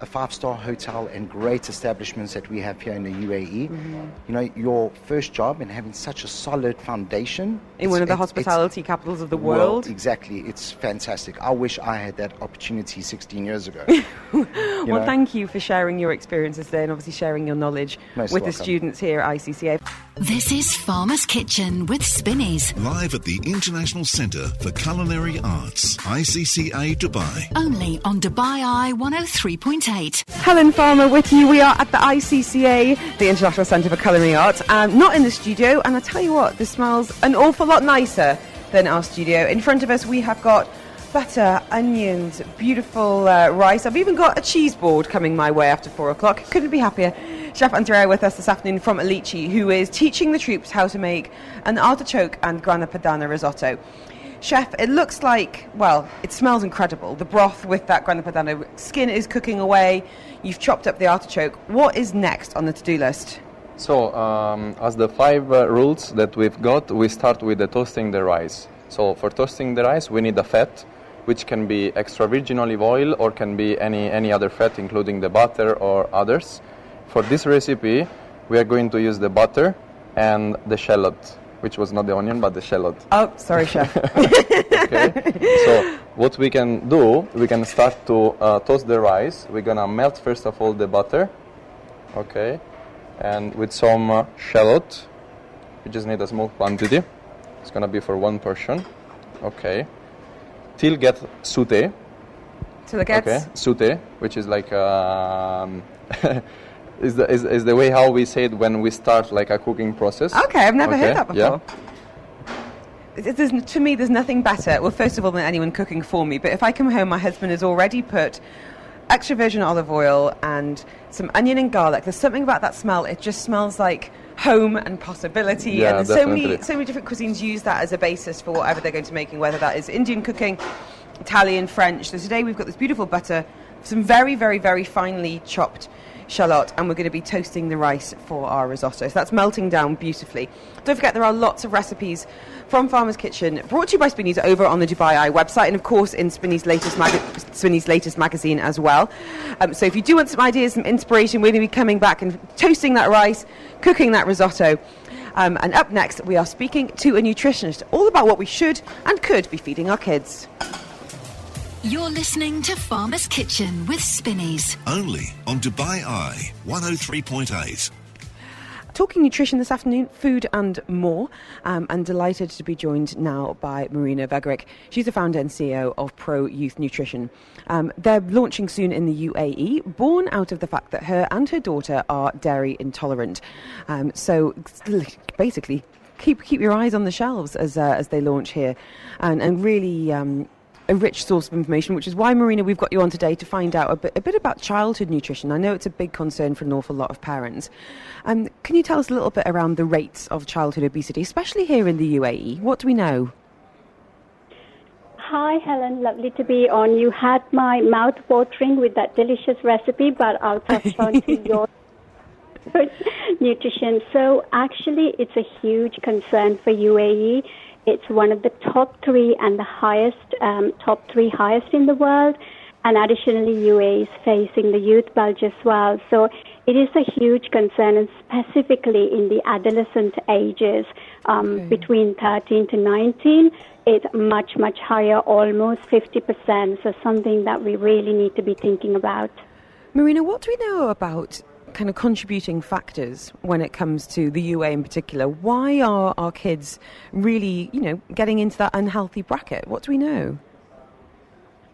a five-star hotel and great establishments that we have here in the UAE. Mm-hmm. You know, your first job and having such a solid foundation in it's- one of the it's- it's- hospitality capitals of the well, world. exactly. It's fantastic. I wish I had that opportunity 16 years ago. well, know? thank you for sharing your experiences there and obviously sharing your knowledge Most with the students here at ICCA. This is Farmer's Kitchen with Spinneys. Live at the International Centre for Culinary Arts, ICCA Dubai. Only on Dubai Eye 103.8. Helen Farmer with you. We are at the ICCA, the International Centre for Culinary Arts, um, not in the studio. And I tell you what, this smells an awful lot nicer than our studio. In front of us, we have got butter, onions, beautiful uh, rice. I've even got a cheese board coming my way after four o'clock. Couldn't be happier. Chef Andrea with us this afternoon from Alici, who is teaching the troops how to make an artichoke and grana padano risotto. Chef, it looks like, well, it smells incredible. The broth with that grana padano skin is cooking away. You've chopped up the artichoke. What is next on the to do list? So, um, as the five uh, rules that we've got, we start with the toasting the rice. So, for toasting the rice, we need a fat, which can be extra virgin olive oil or can be any, any other fat, including the butter or others. For this recipe, we are going to use the butter and the shallot, which was not the onion, but the shallot. Oh, sorry, chef. Okay. so what we can do, we can start to uh, toast the rice. We're gonna melt first of all the butter. Okay. And with some uh, shallot, we just need a small quantity. It's gonna be for one person. Okay. Till get sauté. So the gets. Okay. Sauté, which is like um, is the is, is the way how we say it when we start like a cooking process. Okay, I've never heard Okay, that yeah. before. It- there's- to me, there's nothing better. Well, first of all, than anyone cooking for me. But if I come home, my husband has already put extra virgin olive oil and some onion and garlic. There's something about that smell. It just smells like home and possibility. Yeah, and so many, so many different cuisines use that as a basis for whatever they're going to be making, whether that is Indian cooking, Italian, French. So today we've got this beautiful butter, some very, very, very finely chopped shallot, and we're going to be toasting the rice for our risotto. So that's melting down beautifully. Don't forget, there are lots of recipes from Farmer's Kitchen, brought to you by Spinneys over on the Dubai Eye website, and of course in Spinneys' latest, maga- Spinneys' latest magazine as well. Um, so if you do want some ideas, some inspiration, we're going to be coming back and toasting that rice, cooking that risotto. Um, and up next, we are speaking to a nutritionist all about what we should and could be feeding our kids. You're listening to Farmer's Kitchen with Spinneys. Only on Dubai Eye 103.8. Talking nutrition this afternoon, food and more. Um, and delighted to be joined now by Marina Vegerick. She's the founder and CEO of Pro Youth Nutrition. Um, they're launching soon in the UAE, born out of the fact that her and her daughter are dairy intolerant. Um, so basically, keep keep your eyes on the shelves as uh, as they launch here, and and really. Um, a rich source of information, which is why, Marina, we've got you on today to find out a bit, a bit about childhood nutrition. I know it's a big concern for an awful lot of parents. Um, can you tell us a little bit around the rates of childhood obesity, especially here in the UAE? What do we know? Hi, Helen. Lovely to be on. You had my mouth watering with that delicious recipe, but I'll touch on to your nutrition. So, actually, it's a huge concern for UAE. It's one of the top three and the highest, um, top three highest in the world. And additionally, UAE is facing the youth bulge as well. So it is a huge concern, and specifically in the adolescent ages, um, okay. between 13 to 19, it's much, much higher, almost 50%. So something that we really need to be thinking about. Marina, what do we know about kind of contributing factors when it comes to the UAE in particular? Why are our kids really, you know, getting into that unhealthy bracket? What do we know?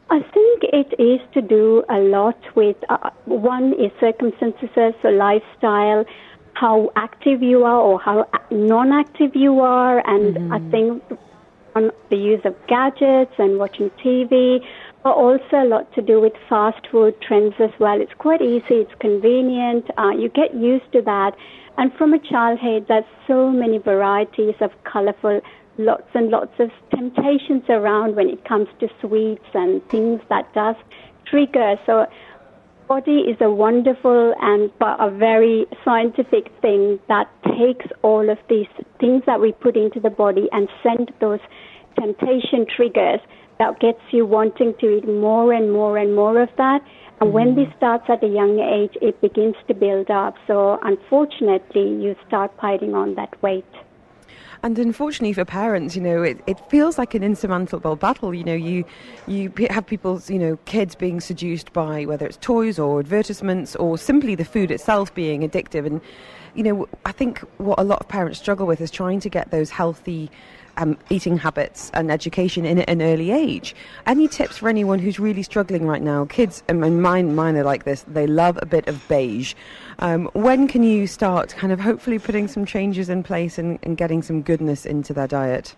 I think it is to do a lot with uh, one is circumstances, so lifestyle, how active you are or how non-active you are, and mm-hmm. I think on the use of gadgets and watching TV, but also a lot to do with fast food trends as well. It's quite easy, it's convenient, uh, you get used to that. And from a childhood, there's so many varieties of colorful lots and lots of temptations around when it comes to sweets and things that does trigger. So body is a wonderful and but a very scientific thing that takes all of these things that we put into the body and send those temptation triggers that gets you wanting to eat more and more and more of that. And mm-hmm. when this starts at a young age, it begins to build up. So unfortunately, you start piling on that weight. And unfortunately for parents, you know, it, it feels like an insurmountable battle. You know, you you have people's, you know, kids being seduced by whether it's toys or advertisements or simply the food itself being addictive. And, you know, I think what a lot of parents struggle with is trying to get those healthy um, eating habits and education in an early age. Any tips for anyone who's really struggling right now? Kids, and mine, mine are like this. They love a bit of beige. Um, when can you start kind of hopefully putting some changes in place and, and getting some goodness into their diet?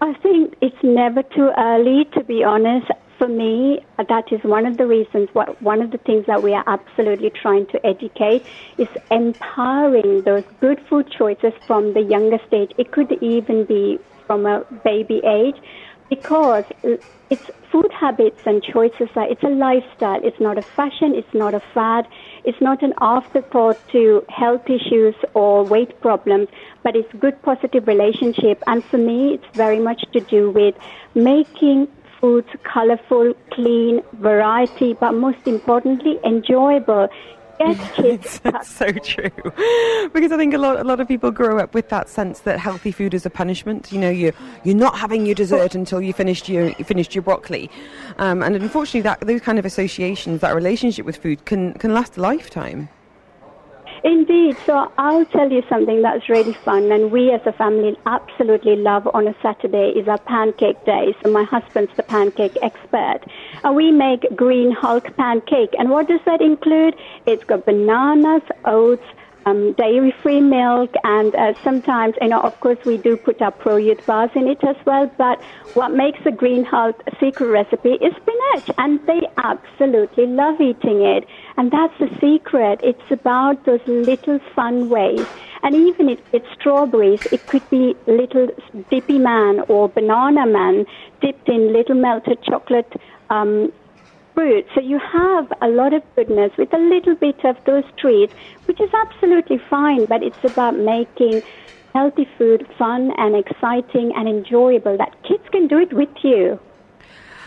I think it's never too early, to be honest for me, that is one of the reasons, what, one of the things that we are absolutely trying to educate is empowering those good food choices from the youngest age. It could even be from a baby age because it's food habits and choices are, it's a lifestyle. It's not a fashion. It's not a fad. It's not an afterthought to health issues or weight problems, but it's good positive relationship. And for me, it's very much to do with making foods colorful, clean, variety, but most importantly, enjoyable. Yes, kids. That's so true. Because I think a lot, a lot of people grow up with that sense that healthy food is a punishment. You know, you you're not having your dessert until you finished your you finished your broccoli, um, and unfortunately, that those kind of associations, that relationship with food, can can last a lifetime. Indeed. So I'll tell you something that's really fun, and we as a family absolutely love on a Saturday is our pancake day. So my husband's the pancake expert. And we make green Hulk pancake. And what does that include? It's got bananas, oats, um, dairy-free milk, and uh, sometimes, you know, of course, we do put our Pro Youth bars in it as well. But what makes the green Hulk secret recipe is spinach, and they absolutely love eating it. And that's the secret. It's about those little fun ways. And even if it's strawberries, it could be little dippy man or banana man dipped in little melted chocolate um, So you have a lot of goodness with a little bit of those treats, which is absolutely fine, but it's about making healthy food fun and exciting and enjoyable that kids can do it with you.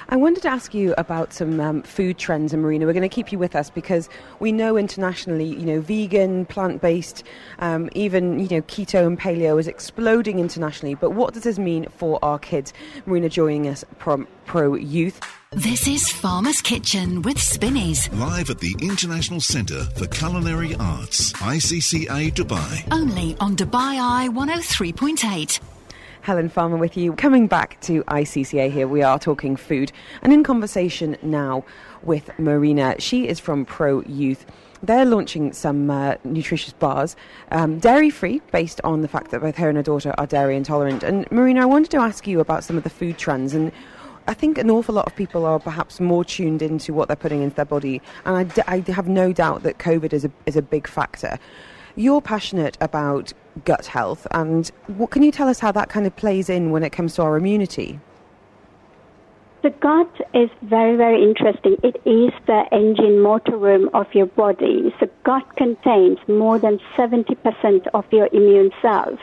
I wanted to ask you about some um, food trends in Marina. We're going to keep you with us because we know internationally, you know, vegan, plant-based, um, even you know, keto and paleo is exploding internationally. But what does this mean for our kids? Marina joining us from Pro Youth. This is Farmer's Kitchen with Spinneys. Live at the International Centre for Culinary Arts, ICCA Dubai. Only on Dubai Eye 103.8. Helen Farmer with you. Coming back to ICCA here, we are talking food and in conversation now with Marina. She is from Pro Youth. They're launching some uh, nutritious bars, um, dairy free, based on the fact that both her and her daughter are dairy intolerant. And Marina, I wanted to ask you about some of the food trends and I think an awful lot of people are perhaps more tuned into what they're putting into their body, and I, d- I have no doubt that COVID is a, is a big factor. You're passionate about gut health, and what can you tell us how that kind of plays in when it comes to our immunity? The gut is very, very interesting. It is the engine motor room of your body. The gut contains more than 70% of your immune cells.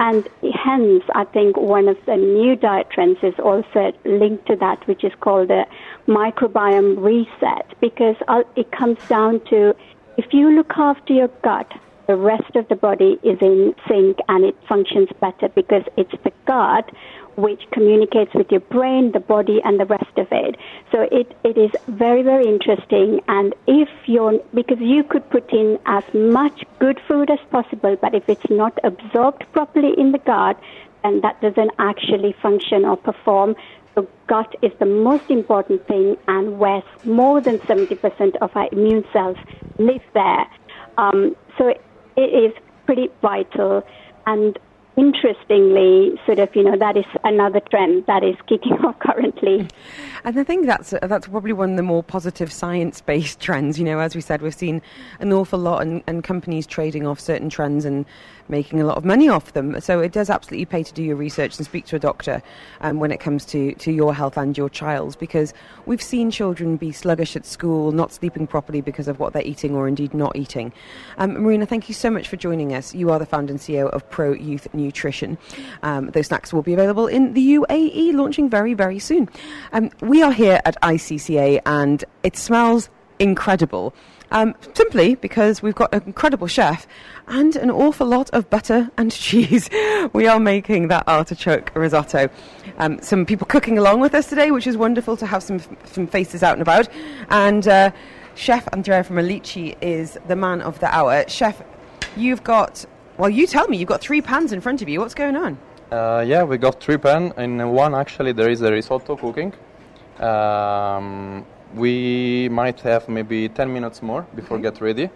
And hence, I think one of the new diet trends is also linked to that, which is called the microbiome reset, because uh, it comes down to if you look after your gut, the rest of the body is in sync and it functions better because it's the gut which communicates with your brain, the body, and the rest of it. So it, it is very, very interesting. And if you're, because you could put in as much good food as possible, but if it's not absorbed properly in the gut, then that doesn't actually function or perform. So gut is the most important thing, and where more than 70% of our immune cells live there. Um, so it, is pretty vital. And interestingly, sort of, you know, that is another trend that is kicking off currently. And I think that's that's probably one of the more positive science-based trends. You know, as we said, we've seen an awful lot and, and companies trading off certain trends and making a lot of money off them. So it does absolutely pay to do your research and speak to a doctor um, when it comes to, to your health and your child's because we've seen children be sluggish at school, not sleeping properly because of what they're eating or indeed not eating. Um, Marina, thank you so much for joining us. You are the founder and CEO of Pro Youth Nutrition. Um, those snacks will be available in the UAE, launching very, very soon. Um, we are here at ICCA and it smells incredible. Um, simply because we've got an incredible chef and an awful lot of butter and cheese. We are making that artichoke risotto. Um, some people cooking along with us today, which is wonderful to have some, some faces out and about. And uh, Chef Andrea from Alici is the man of the hour. Chef, you've got, well, you tell me, you've got three pans in front of you. What's going on? Uh, yeah, we got three pan. In one, actually, there is a risotto cooking. Um, we might have maybe 10 minutes more before Okay. get ready.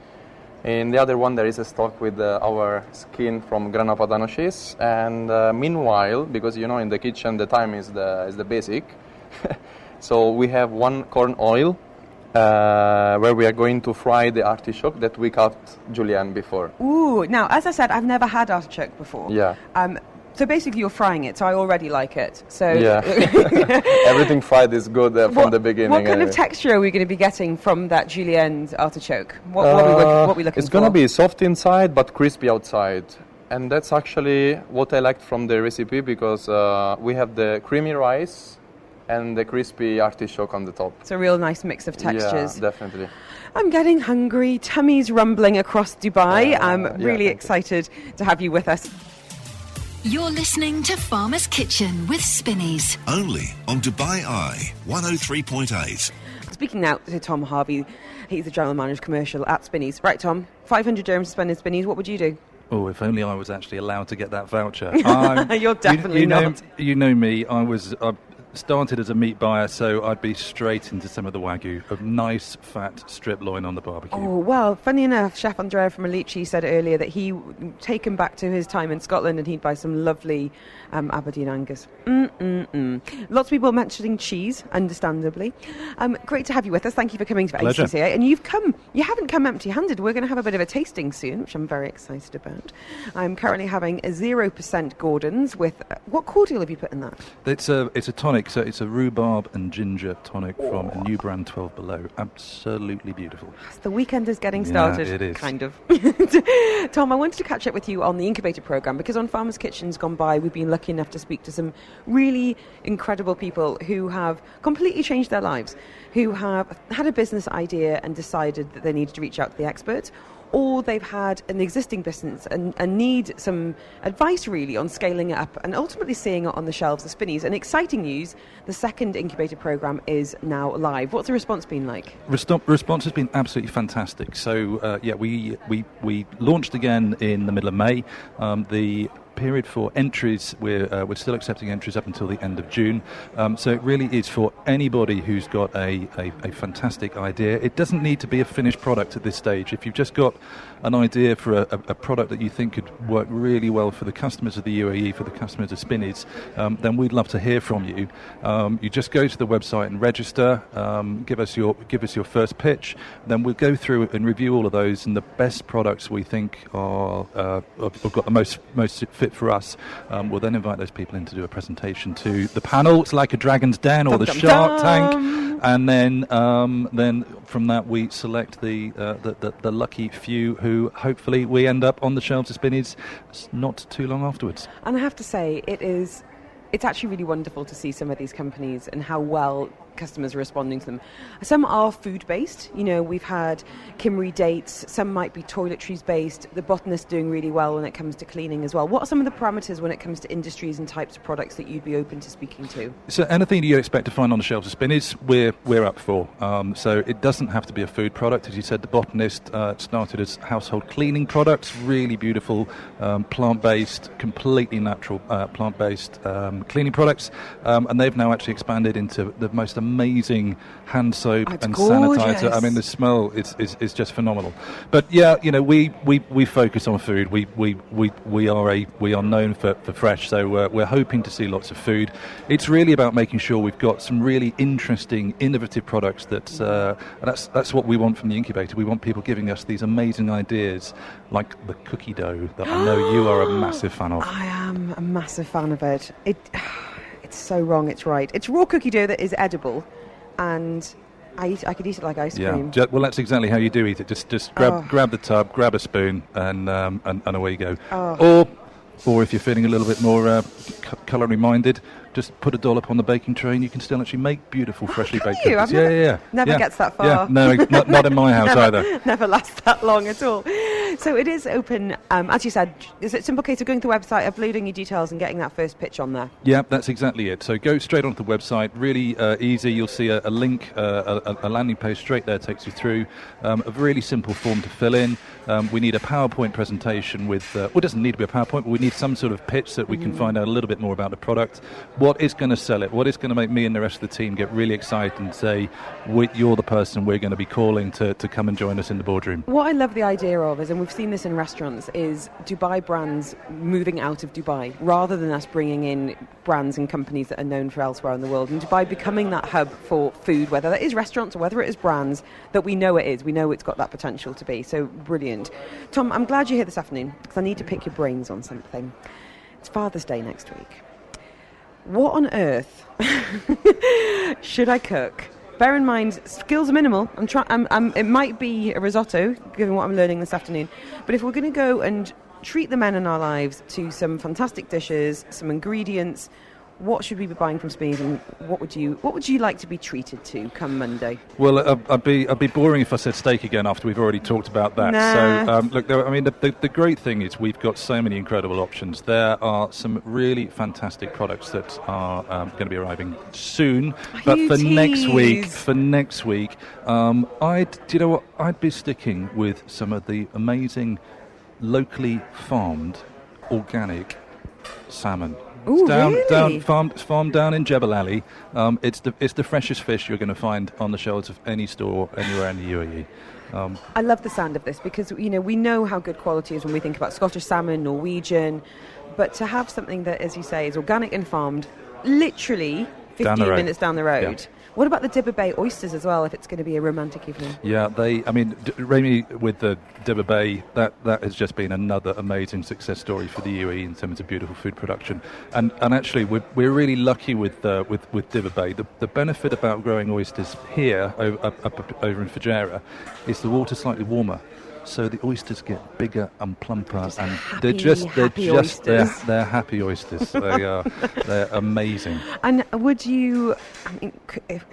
In the other one, there is a stock with uh, our skin from Grana Padano cheese. And uh, meanwhile, because you know in the kitchen the time is the is the basic, so we have one corn oil uh, where we are going to fry the artichoke that we cut julienne before. Ooh, now, as I said, I've never had artichoke before. Yeah. Um, so basically, you're frying it, so I already like it. So Yeah. Everything fried is good uh, from what, the beginning. What kind of texture are we going to be getting from that julienne artichoke? What, what, we, Uh, what we looking it's for? gonna be soft inside but crispy outside, and that's actually what I liked from the recipe because uh, we have the creamy rice and the crispy artichoke on the top. It's a real nice mix of textures. Yeah, definitely. I'm getting hungry. Tummy's rumbling across Dubai. Uh, I'm really excited to have you with us. You're listening to Farmer's Kitchen with Spinneys. Only on Dubai Eye 103.8. Speaking now to Tom Harvey, he's the general manager of commercial at Spinneys. Right, Tom, 500 dirhams to spend in Spinneys. What would you do? Oh, if only I was actually allowed to get that voucher. I'm- You're definitely you, know, not. You know me. I was. I started as a meat buyer, so I'd be straight into some of the wagyu, a nice fat strip loin on the barbecue. Oh, well, funny enough, Chef Andrea from Alici said earlier that he would take back to his time in Scotland and he'd buy some lovely um, Aberdeen Angus. Mm-mm-mm. Lots of people mentioning cheese, understandably. Um, great to have you with us. Thank you for coming to Pleasure. ICCA. And you've come, you haven't come empty handed. We're going to have a bit of a tasting soon, which I'm very excited about. I'm currently having a 0% Gordon's with, uh, what cordial have you put in that? It's a it's a tonic, so it's a rhubarb and ginger tonic from a new brand, Twelve Below. Absolutely beautiful. The weekend is getting Yeah, started. it is. Kind of. Tom, I wanted to catch up with you on the incubator program because on Farmers Kitchens Gone By, we've been lucky enough to speak to some really incredible people who have completely changed their lives, who have had a business idea and decided that they needed to reach out to the experts. Or they've had an existing business and, and need some advice really on scaling it up and ultimately seeing it on the shelves of Spinneys. And exciting news the second incubator program is now live. What's the response been like? Respo- response has been absolutely fantastic. So uh, yeah, we, we we launched again in the middle of May. Um, the period for entries. We're, uh, we're still accepting entries up until the end of June. Um, so it really is for anybody who's got a, a, a fantastic idea. It doesn't need to be a finished product at this stage. If you've just got an idea for a, a, product that you think could work really well for the customers of the UAE, for the customers of Spinneys, um, then we'd love to hear from you. Um, you just go to the website and register. Um, give us your give us your first pitch. Then we'll go through and review all of those and the best products we think are uh, have got the most most fit for us. Um, we'll then invite those people in to do a presentation to the panel. It's like a Dragon's Den or Dum, the dum, Shark dum. Tank, and then um, then from that we select the, uh, the, the the lucky few who hopefully we end up on the shelves of Spinneys not too long afterwards. And I have to say, it is. It's actually really wonderful to see some of these companies and how well customers are responding to them. Some are food based. You know, we've had Kimmery dates. Some might be toiletries based. The botanist doing really well when it comes to cleaning as well. What are some of the parameters when it comes to industries and types of products that you'd be open to speaking to? So anything you expect to find on the shelves of Spinneys, we're we're up for. Um, so it doesn't have to be a food product, as you said. The botanist uh, started as household cleaning products, really beautiful, um, plant-based, completely natural uh, plant-based um, cleaning products, um, and they've now actually expanded into the most amazing hand soap Oh, it's and sanitizer. I mean, the smell is, is, is just phenomenal. But yeah, you know, we, we, we focus on food. We, we, we, we are a we are known for, for fresh, so uh, we're hoping to see lots of food. It's really about making sure we've got some really interesting, innovative products. That uh, that's that's what we want from the incubator. We want people giving us these amazing ideas, like the cookie dough that I know you are a massive fan of. I am a massive fan of it. It, it's so wrong. It's right. It's raw cookie dough that is edible, and I eat, I could eat it like ice Yeah, cream. ju- well, that's exactly how you do eat it. Just, just grab, Oh. grab the tub, grab a spoon, and um, and, and away you go. Oh. Or, or if you're feeling a little bit more uh, c- culinary minded, just put a dollop on the baking tray, and you can still actually make beautiful, freshly baked you? cookies. I've yeah, never- yeah, yeah. never Yeah. gets that far. Yeah, no, not, not in my house never, either. Never lasts that long at all. So it is open. Um, as you said, is it simple case of going to the website, uploading your details, and getting that first pitch on there? Yeah, that's exactly it. So go straight onto the website. Really uh, easy. You'll see a, a link, uh, a, a landing page straight there takes you through. Um, a really simple form to fill in. Um, we need a PowerPoint presentation with. Uh, well, it doesn't need to be a PowerPoint, but we need some sort of pitch so that we can find out a little bit more about the product. What is going to sell it? What is going to make me and the rest of the team get really excited and say, "You're the person we're going to be calling to, to come and join us in the boardroom." What I love the idea of is, and we've seen this in restaurants, is Dubai brands moving out of Dubai rather than us bringing in brands and companies that are known for elsewhere in the world. And Dubai becoming that hub for food, whether that is restaurants or whether it is brands that we know it is. We know it's got that potential to be. So brilliant. Tom, I'm glad you're here this afternoon because I need to pick your brains on something. It's Father's Day next week. What on earth should I cook? Bear in mind, skills are minimal. I'm trying. I'm, I'm, it might be a risotto, given what I'm learning this afternoon. But if we're going to go and treat the men in our lives to some fantastic dishes, some ingredients, what should we be buying from Spinneys, and what would you what would you like to be treated to come Monday? Well, uh, I'd be I'd be boring if I said steak again after we've already talked about that. Nah. So, um, look, there, I mean, the, the, the great thing is we've got so many incredible options. There are some really fantastic products that are um, going to be arriving soon. but you for next week, for next week, um, I'd do you know what? I'd be sticking with some of the amazing locally farmed organic salmon. Ooh, It's down, really? down, farmed, farmed down in Jebel Ali. Um, it's the it's the freshest fish you're going to find on the shelves of any store anywhere in the UAE. Um, I love the sound of this because you know we know how good quality is when we think about Scottish salmon, Norwegian, but to have something that, as you say, is organic and farmed, literally 15 Down minutes down the road. What about the Dibba Bay oysters as well? If it's going to be a romantic evening. yeah, they. I mean, D- Remy with the Dibba Bay, that that has just been another amazing success story for the UAE in terms of beautiful food production. And and actually, we're, we're really lucky with uh, with with Dibba Bay. The, the benefit about growing oysters here over, up, up over in Fujairah is the water's slightly warmer. So the oysters get bigger and plumper, Just and happy, they're just they're happy just they're, oysters. they're happy oysters. they are they're amazing. And would you? I mean, if,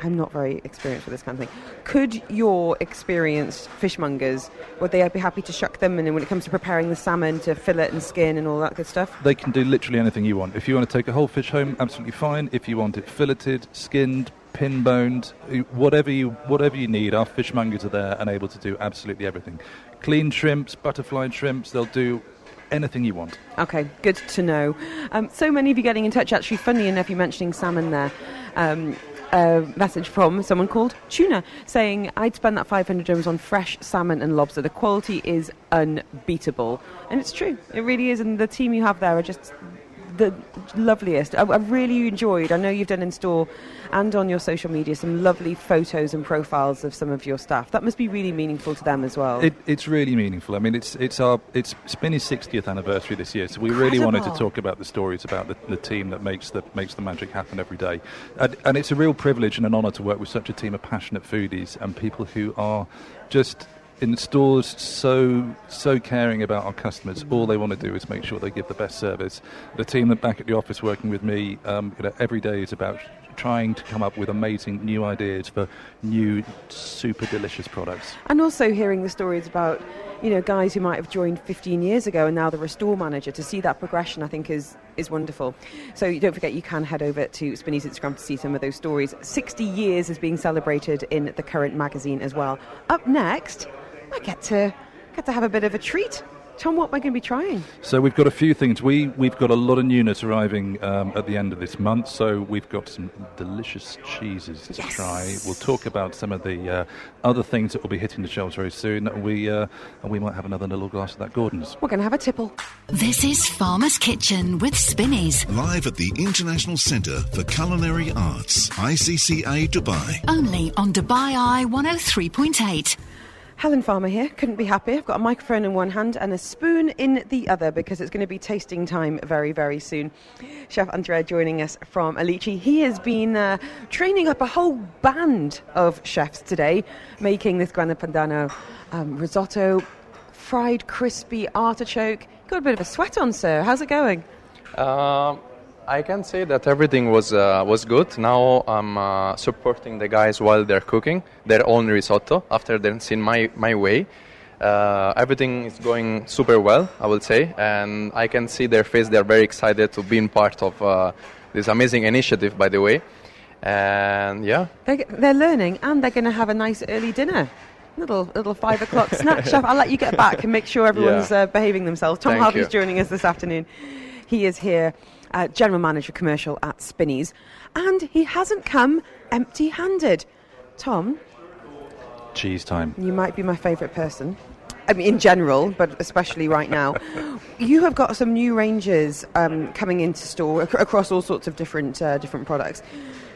I'm not very experienced with this kind of thing. Could your experienced fishmongers would they be happy to shuck them? And then when it comes to preparing the salmon, to fillet and skin and all that good stuff. They can do literally anything you want. If you want to take a whole fish home, absolutely fine. If you want it filleted, skinned, pin boned, whatever you whatever you need, our fishmongers are there and able to do absolutely everything. Clean shrimps, butterfly shrimps, they'll do anything you want. Okay, good to know. Um, so many of you getting in touch. Actually, funny enough, you mentioning salmon there. Um, a message from someone called Tuna saying, I'd spend that 500 dirhams on fresh salmon and lobster. The quality is unbeatable. And it's true, it really is. And the team you have there are just the loveliest. I, I've really enjoyed. I know you've done in store and on your social media some lovely photos and profiles of some of your staff. That must be really meaningful to them as well. It, it's really meaningful. I mean, it's it's our it's Spinney's 60th anniversary this year, so we really wanted to talk about the stories about the, the team that makes the makes the magic happen every day. And, and it's a real privilege and an honour to work with such a team of passionate foodies and people who are just in stores so so caring about our customers. All they want to do is make sure they give the best service. The team that back at the office working with me, um, you know, every day is about trying to come up with amazing new ideas for new super delicious products. And also hearing the stories about, you know, guys who might have joined 15 years ago and now they're a store manager. To see that progression, I think, is is wonderful. So don't forget, you can head over to Spinney's Instagram to see some of those stories. 60 years is being celebrated in the current magazine as well. Up next, I get to get to have a bit of a treat. Tom, what am I going to be trying? So we've got a few things. We we've got a lot of newness arriving um, at the end of this month. So we've got some delicious cheeses to try. We'll talk about some of the uh, other things that will be hitting the shelves very soon. We uh, and we might have another little glass of that Gordon's. We're going to have a tipple. This is Farmer's Kitchen with Spinneys. Live at the International Centre for Culinary Arts, ICCA Dubai. Only on Dubai Eye 103.8. Helen Farmer here. Couldn't be happy. I've got a microphone in one hand and a spoon in the other because it's going to be tasting time very, very soon. Chef Andrea joining us from Alici. He has been uh, training up a whole band of chefs today, making this grana padano um, risotto, fried crispy artichoke. Got a bit of a sweat on, sir. How's it going? Um I can say that everything was uh, was good. Now I'm uh, supporting the guys while they're cooking their own risotto after they've seen my my way. Uh, everything is going super well, I would say, and I can see their face. They're very excited to be in part of uh, this amazing initiative, by the way. And yeah, They're, they're learning and they're going to have a nice early dinner. Little little five o'clock snack, chef. I'll let you get back and make sure everyone's Yeah. uh, behaving themselves. Tom Thank Harvey's you. joining us this afternoon. He is here, uh, general manager commercial at Spinney's, and he hasn't come empty-handed. Tom, Cheese time. you might be my favourite person. I mean, in general, but especially right now. You have got some new ranges um, coming into store ac- across all sorts of different uh, different products.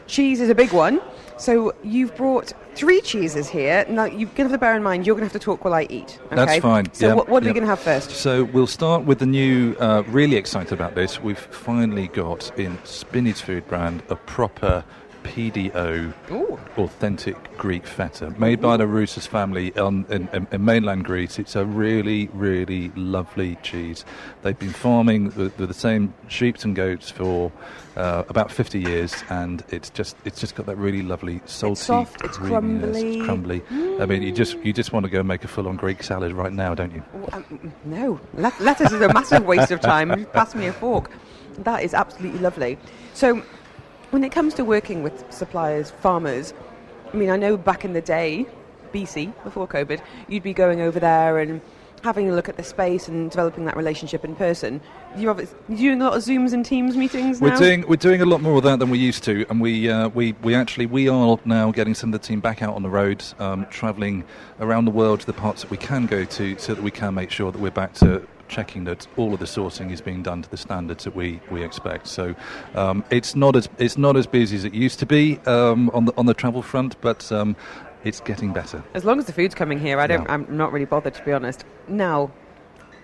Cheese is a big one, so you've brought three cheeses here. Now you're going to have to bear in mind you're going to have to talk while I eat. Okay? That's fine. So yeah, what, what are yeah. we going to have first? So we'll start with the new. Uh, really excited about this. We've finally got in Spinney's food brand a proper PDO Ooh. authentic Greek feta made by the Roussos family on, in, in, in mainland Greece. It's a really, really lovely cheese. They've been farming with, with the same sheep and goats for uh, about 50 years, and it's just it's just got that really lovely salty, soft, it's crumbly. It's crumbly. I mean, you just you just want to go make a full-on Greek salad right now, don't you? Oh, um, no, Let- lettuce is a massive waste of time. Pass me a fork. That is absolutely lovely. So, when it comes to working with suppliers, farmers, I mean, I know back in the day, BC, before COVID, you'd be going over there and having a look at the space and developing that relationship in person. You're, doing a lot of Zooms and Teams meetings now? We're doing we're doing a lot more of that than we used to, and we uh, we we actually we are now getting some of the team back out on the road, um, travelling around the world to the parts that we can go to, so that we can make sure that we're back to checking that all of the sourcing is being done to the standards that we, we expect. So um, it's not as it's not as busy as it used to be um, on the on the travel front, but um, it's getting better. As long as the food's coming here, I don't. Yeah. I'm not really bothered to be honest. Now,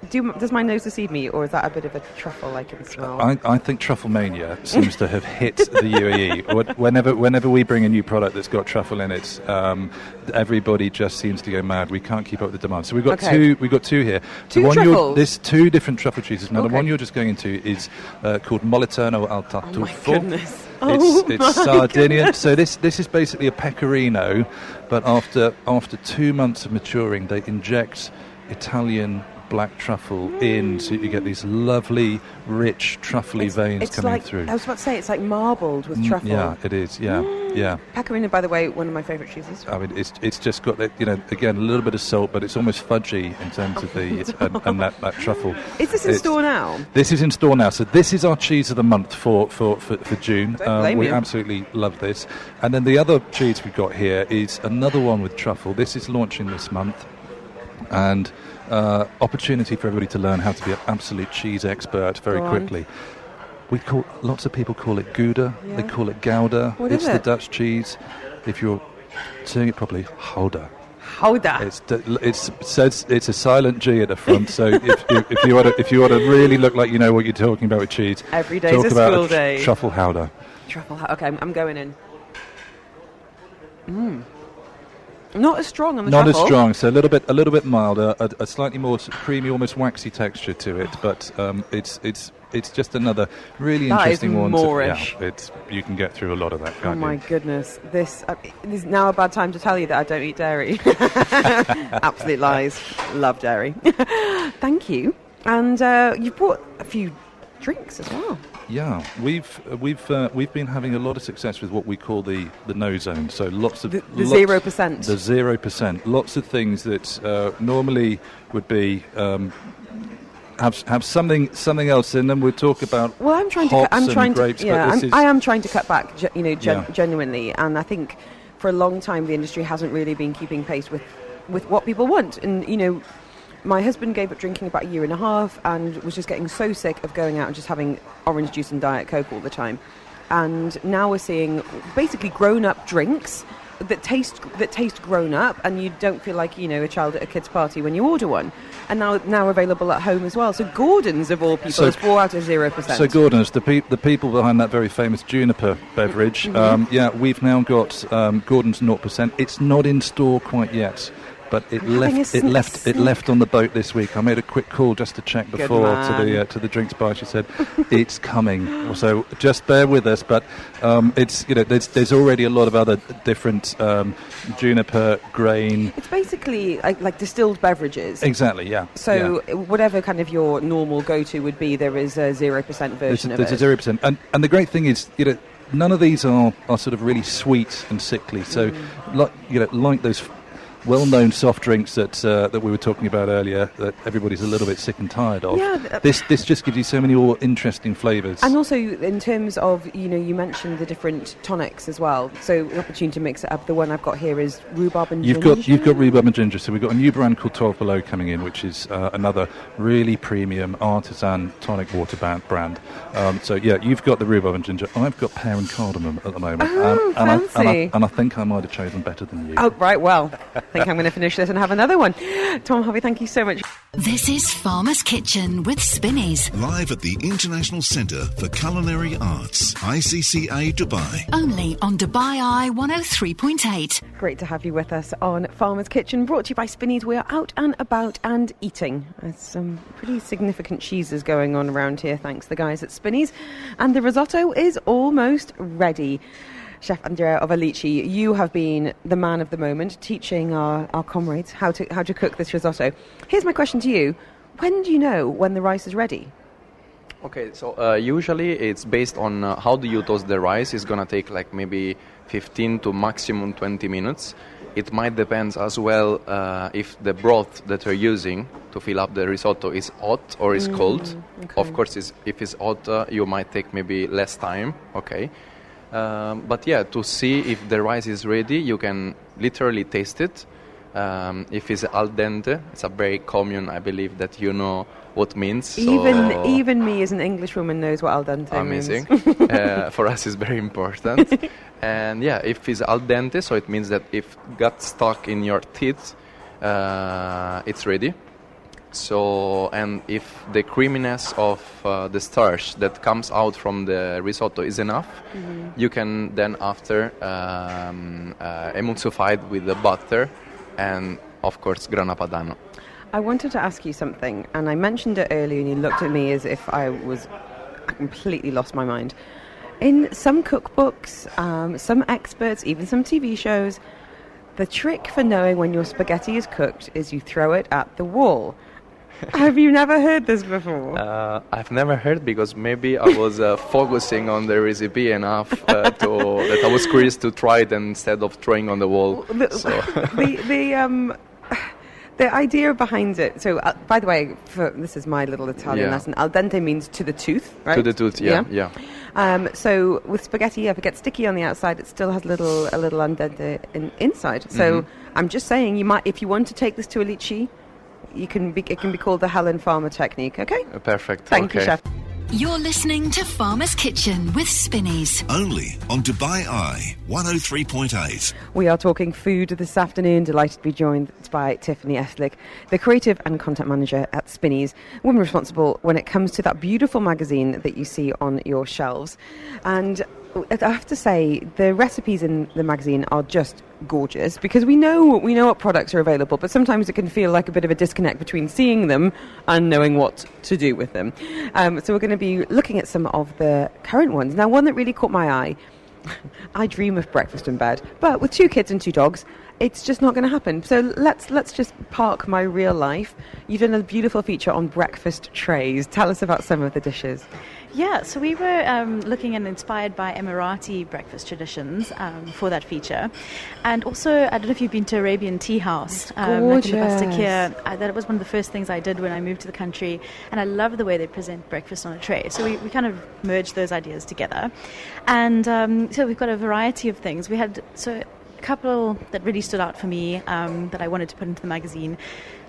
do, does my nose deceive me, or is that a bit of a truffle I can smell? I, I think truffle mania seems to have hit the UAE. Whenever, whenever we bring a new product that's got truffle in it, um, everybody just seems to go mad. We can't keep up with the demand. So we've got Okay. two. We've got two here. Two the one truffles? there's two different truffle cheeses. Now Okay. the one you're just going into is uh, called Moliterno al oh my goodness! It's, Oh it's my Sardinian. goodness. So this this is basically a pecorino, but after after two months of maturing, they inject Italian black truffle in, so you get these lovely, rich, truffly It's, veins it's coming like through. I was about to say it's like marbled with Mm, truffle. Yeah, it is. Yeah, yeah. Pecorino, by the way, one of my favourite cheeses. I mean, it's it's just got you know again a little bit of salt, but it's almost fudgy in terms of the and, and that, that truffle. Is this in It's- store now? This is in store now. So this is our cheese of the month for for for, for June. Um, Don't blame we you. absolutely love this. And then the other cheese we've got here is another one with truffle. This is launching this month, and uh, opportunity for everybody to learn how to be an absolute cheese expert very Go on. quickly. We call lots of people call it Gouda. They call it Gouda. What it's is the it? Dutch cheese. If you're saying it properly, Gouda. Gouda. It's it's says it's a silent G at the front. So if, if, if you want to if you want to really look like you know what you're talking about with cheese, every day talk a about school tr- day. truffle Gouda. Truffle. Okay, I'm, I'm going in. Mmm. Not as strong on the Not truffle. as strong, so a little bit a little bit milder, a, a slightly more creamy, almost waxy texture to it. But um, it's it's it's just another really That interesting one. Moorish. To, yeah, it's you can get through a lot of that. Oh my you? goodness! This, uh, this is now a bad time to tell you that I don't eat dairy. Absolute lies. Love dairy. Thank you. And uh, you've brought a few drinks as well. Yeah, we've uh, we've uh, we've been having a lot of success with what we call the the no zone. So lots of The- the lots- 0%. The zero percent. Lots of things that uh, normally would be. Um, have, have something something else in them. We'll talk about Well, I'm trying to. Cut, I'm trying grapes, to. Yeah, I'm, I am trying to cut back. You know, gen- Yeah. genuinely, and I think for a long time the industry hasn't really been keeping pace with with what people want. And you know, my husband gave up drinking about a year and a half, and was just getting so sick of going out and just having orange juice and diet coke all the time. And now we're seeing basically grown-up drinks that taste that taste grown up, and you don't feel like you know a child at a kid's party when you order one. And now now available at home as well. So Gordon's of all people So- is four out of zero percent. So Gordon's, the, pe- the people behind that very famous juniper beverage. Mhm. Um, yeah, we've now got um, Gordon's 0%. It's not in store quite yet, but it Having a left it sn- left it left on the boat this week. I made a quick call just to check before to the uh, to the drinks bar. She said it's coming. So just bear with us. But um, it's you know there's there's already a lot of other different um, juniper grain. It's basically like, like distilled beverages. Exactly. Yeah. So yeah. whatever kind of your normal go-to would be, there is a zero percent There's, version a- there's a zero percent, and and the great thing is, you know, none of these are, are sort of really sweet and sickly. So, Mm. like you know, like those well-known soft drinks that uh, that we were talking about earlier, that everybody's a little bit sick and tired of. Yeah, th- This this just gives you so many more interesting flavours. And also, in terms of, you know, you mentioned the different tonics as well. So, the opportunity to mix it up. The one I've got here is rhubarb and You've ginger. got you've got rhubarb and ginger. So we've got a new brand called 12 Below coming in, which is uh, another really premium artisan tonic water brand. Um, so yeah, you've got the rhubarb and ginger. I've got pear and cardamom at the moment, Oh, um, and, I, and, I, fancy. and I think I might have chosen better than you. Oh, right. Well, I think I'm going to finish this and have another one. Tom Harvey, thank you so much. This is Farmer's Kitchen with Spinneys. Live at the International Centre for Culinary Arts, ICCA Dubai. Only on Dubai Eye 103.8. Great to have you with us on Farmer's Kitchen, brought to you by Spinneys. We are out and about and eating. There's some pretty significant cheeses going on around here, thanks to the guys at Spinneys. And the risotto is almost ready. Chef Andrea of Alici, you have been the man of the moment, teaching our, our comrades how to, how to cook this risotto. Here's my question to you When do you know when the rice is ready? Okay, so uh, usually it's based on uh, how do you toast the rice. It's gonna take like maybe 15 to maximum 20 minutes. It might depend as well uh, if the broth that you're using to fill up the risotto is hot or is cold. Okay. Of course, it's, if it's hot, uh, you might take maybe less time. Okay, um, but yeah, to see if the rice is ready, you can literally taste it. Um, if it's al dente, it's a very common, I believe that you know what means. Even so- even me as an English woman knows what al dente amazing. means. uh, for us, it's very important. and yeah, if it's al dente, so it means that if got stuck in your teeth, uh, it's ready. So, and if the creaminess of uh, the starch that comes out from the risotto is enough, you can then after um, uh, emulsify it with the butter and of course grana padano. I wanted to ask you something, and I mentioned it earlier, and you looked at me as if I was I completely lost my mind. In some cookbooks, um, some experts, even some TV shows, the trick for knowing when your spaghetti is cooked is you throw it at the wall. Have you never heard this before? Uh, I've never heard because maybe I was uh, focusing on the recipe enough uh, to that I was curious to try it instead of throwing on the wall. the, So the the um the idea behind it. So, uh, by the way, for, this is my little Italian Yeah. lesson. Al dente means to the tooth, right? to the tooth, yeah, yeah. Um, so with spaghetti, if it gets sticky on the outside, it still has a little a little al dente in, inside. So Mhm. I'm just saying, you might if you want to take this to Alici, you can be, it can be called the Helen Farmer technique. Okay. Uh, Perfect. Thank you, chef. You're listening to Farmer's Kitchen with Spinneys. Only on Dubai Eye 103.8. We are talking food this afternoon. Delighted to be joined by Tiffany Eslick, the creative and content manager at Spinneys, woman responsible when it comes to that beautiful magazine that you see on your shelves. And I have to say, the recipes in the magazine are just gorgeous because we know we know what products are available, but sometimes it can feel like a bit of a disconnect between seeing them and knowing what to do with them. Um, so we're going to be looking at some of the current ones. Now, one that really caught my eye. I dream of breakfast in bed, but with two kids and two dogs, it's just not going to happen. So let's let's just park my real life. You've done a beautiful feature on breakfast trays. Tell us about some of the dishes. Yeah, so we were um, looking and inspired by Emirati breakfast traditions um, for that feature. And also, I don't know if you've been to Arabian Tea House, um, like gorgeous. Bastakia. I, that it was one of the first things I did when I moved to the country. And I love the way they present breakfast on a tray. So we, we kind of merged those ideas together. And um, so we've got a variety of things. We had, so couple that really stood out for me um, that I wanted to put into the magazine.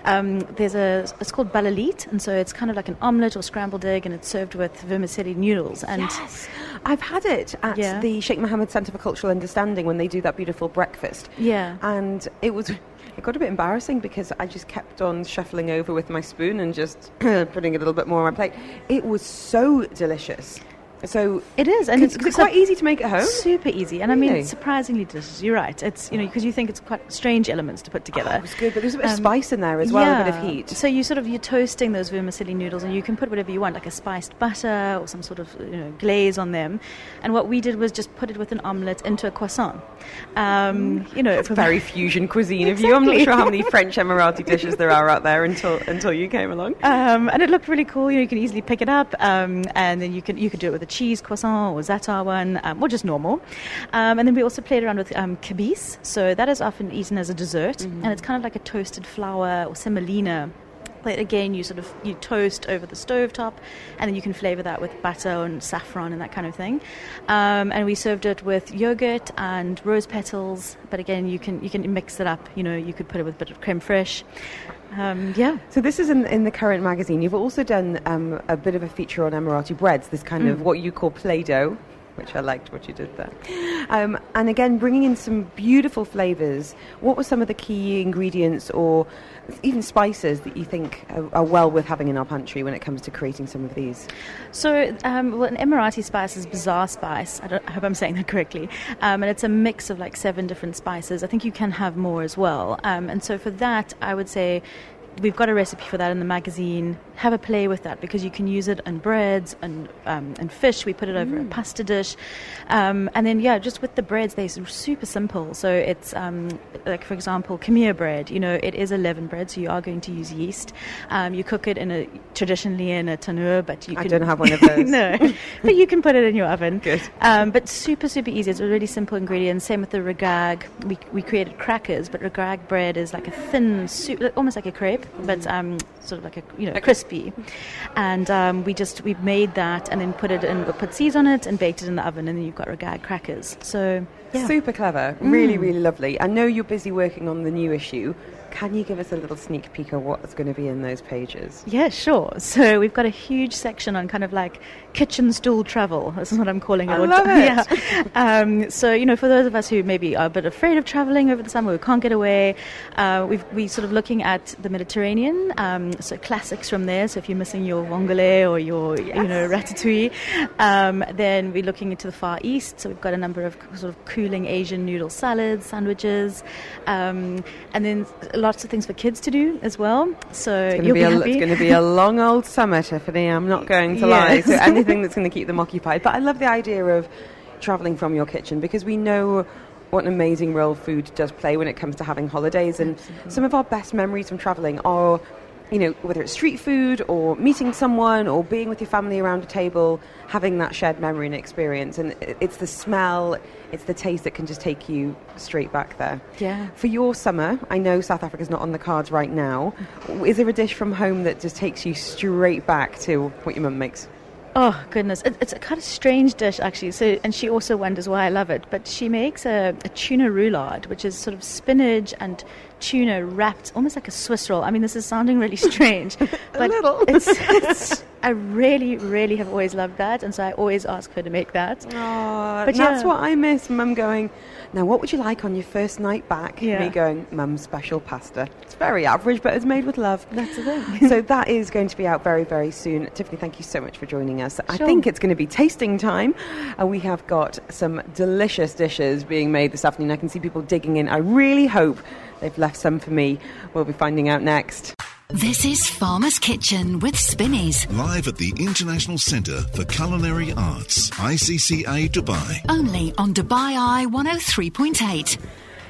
Um, there's a, it's called balalit, and so it's kind of like an omelette or scrambled egg, and it's served with vermicelli noodles. And yes, I've had it at Yeah. the Sheikh Mohammed Centre for Cultural Understanding when they do that beautiful breakfast. Yeah. and it was. It got a bit embarrassing because I just kept on shuffling over with my spoon and just putting a little bit more on my plate. It was so delicious. So It is, and it's it quite easy to make at home? Super easy, and I mean surprisingly delicious. You're right. It's you know because you think it's quite strange elements to put together. Oh, it was good, but there's a bit of Um, spice in there as well, a bit of heat. So you sort of you're toasting those vermicelli noodles, and you can put whatever you want, like a spiced butter or some sort of you know glaze on them. And what we did was just put it with an omelette into a croissant. Um, you know, It's very fusion cuisine of you. I'm not sure how many French Emirati dishes there are out there until until you came along. Um, and it looked really cool. You, know, you can easily pick it up, um, and then you can you could do it with a cheese croissant or za'atar one, um, or just normal. Um, and then we also played around with um, kabis. So that is often eaten as a dessert, and it's kind of like a toasted flour or semolina. That again, you sort of you toast over the stove top, and then you can flavour that with butter and saffron and that kind of thing. Um, and we served it with yogurt and rose petals. But again, you can you can mix it up. You know, you could put it with a bit of creme fraiche. Um, yeah. So this is in, in the current magazine. You've also done um, a bit of a feature on Emirati breads, this kind of Mm. what you call play-doh, which I liked what you did there. Um, and again, bringing in some beautiful flavours. What were some of the key ingredients or even spices that you think are, are well worth having in our pantry when it comes to creating some of these? So, um, well, an Emirati spice is bzar spice. I, I hope I'm saying that correctly. Um, and it's a mix of like seven different spices. I think you can have more as well. Um, and so, for that, I would say we've got a recipe for that in the magazine. Have a play with that because you can use it on breads and um, and fish. We put it over a pasta dish, um, and then yeah, just with the breads, they're super simple. So it's um, like for example, khameer bread. You know, it is a leaven bread, so you are going to use yeast. Um, you cook it in a traditionally in a tanur, but you I can, don't have one of those. no, but you can put it in your oven. Good. Um, but super, super easy. It's a really simple ingredient. Same with the ragag. We, we created crackers, but ragag bread is like a thin, soup, almost like a crepe, but um, sort of like a you know crispy. And um, we just we made that and then put it in, put seeds on it and baked it in the oven, and then you've got ragag crackers. So yeah. Super clever. Really, really lovely. I know you're busy working on the new issue. Can you give us a little sneak peek of what's going to be in those pages? Yeah, sure. So we've got a huge section on kind of like kitchen stool travel. This is what I'm calling it. I love it. Yeah. Um, so you know, for those of us who maybe are a bit afraid of traveling over the summer, who can't get away, uh, we've we sort of looking at the Mediterranean. Um, so classics from there. So if you're missing your vongole or your you know ratatouille, um, then we're looking into the Far East. So we've got a number of sort of cooling Asian noodle salads, sandwiches, um, and then lots of things for kids to do as well. So It's going, to be be a, it's going to be a long old summer, Tiffany. I'm not going to lie. Yes. So anything that's going to keep them occupied. But I love the idea of travelling from your kitchen because we know what an amazing role food does play when it comes to having holidays. And some of our best memories from travelling are you know, whether it's street food or meeting someone or being with your family around a table, having that shared memory and experience. And it's the smell, it's the taste that can just take you straight back there. Yeah. For your summer, I know South Africa's not on the cards right now. Is there a dish from home that just takes you straight back to what your mum makes? Oh goodness, it, it's a kind of strange dish actually. So, and she also wonders why I love it. But she makes a, a tuna roulade, which is sort of spinach and tuna wrapped, almost like a Swiss roll. I mean, this is sounding really strange, but little. It's, it's. I really, really have always loved that, and so I always ask her to make that. Oh, But that's yeah. what I miss. Mum going, now what would you like on your first night back? Yeah. Me going, Mum's special pasta. It's very average, but it's made with love. That's the thing. so that is going to be out very, very soon. Tiffany, thank you so much for joining us. I think it's going to be tasting time. Uh, we have got some delicious dishes being made this afternoon. I can see people digging in. I really hope they've left some for me. We'll be finding out next. This is Farmer's Kitchen with Spinneys. Live at the International Centre for Culinary Arts, ICCA Dubai. Only on Dubai Eye 103.8.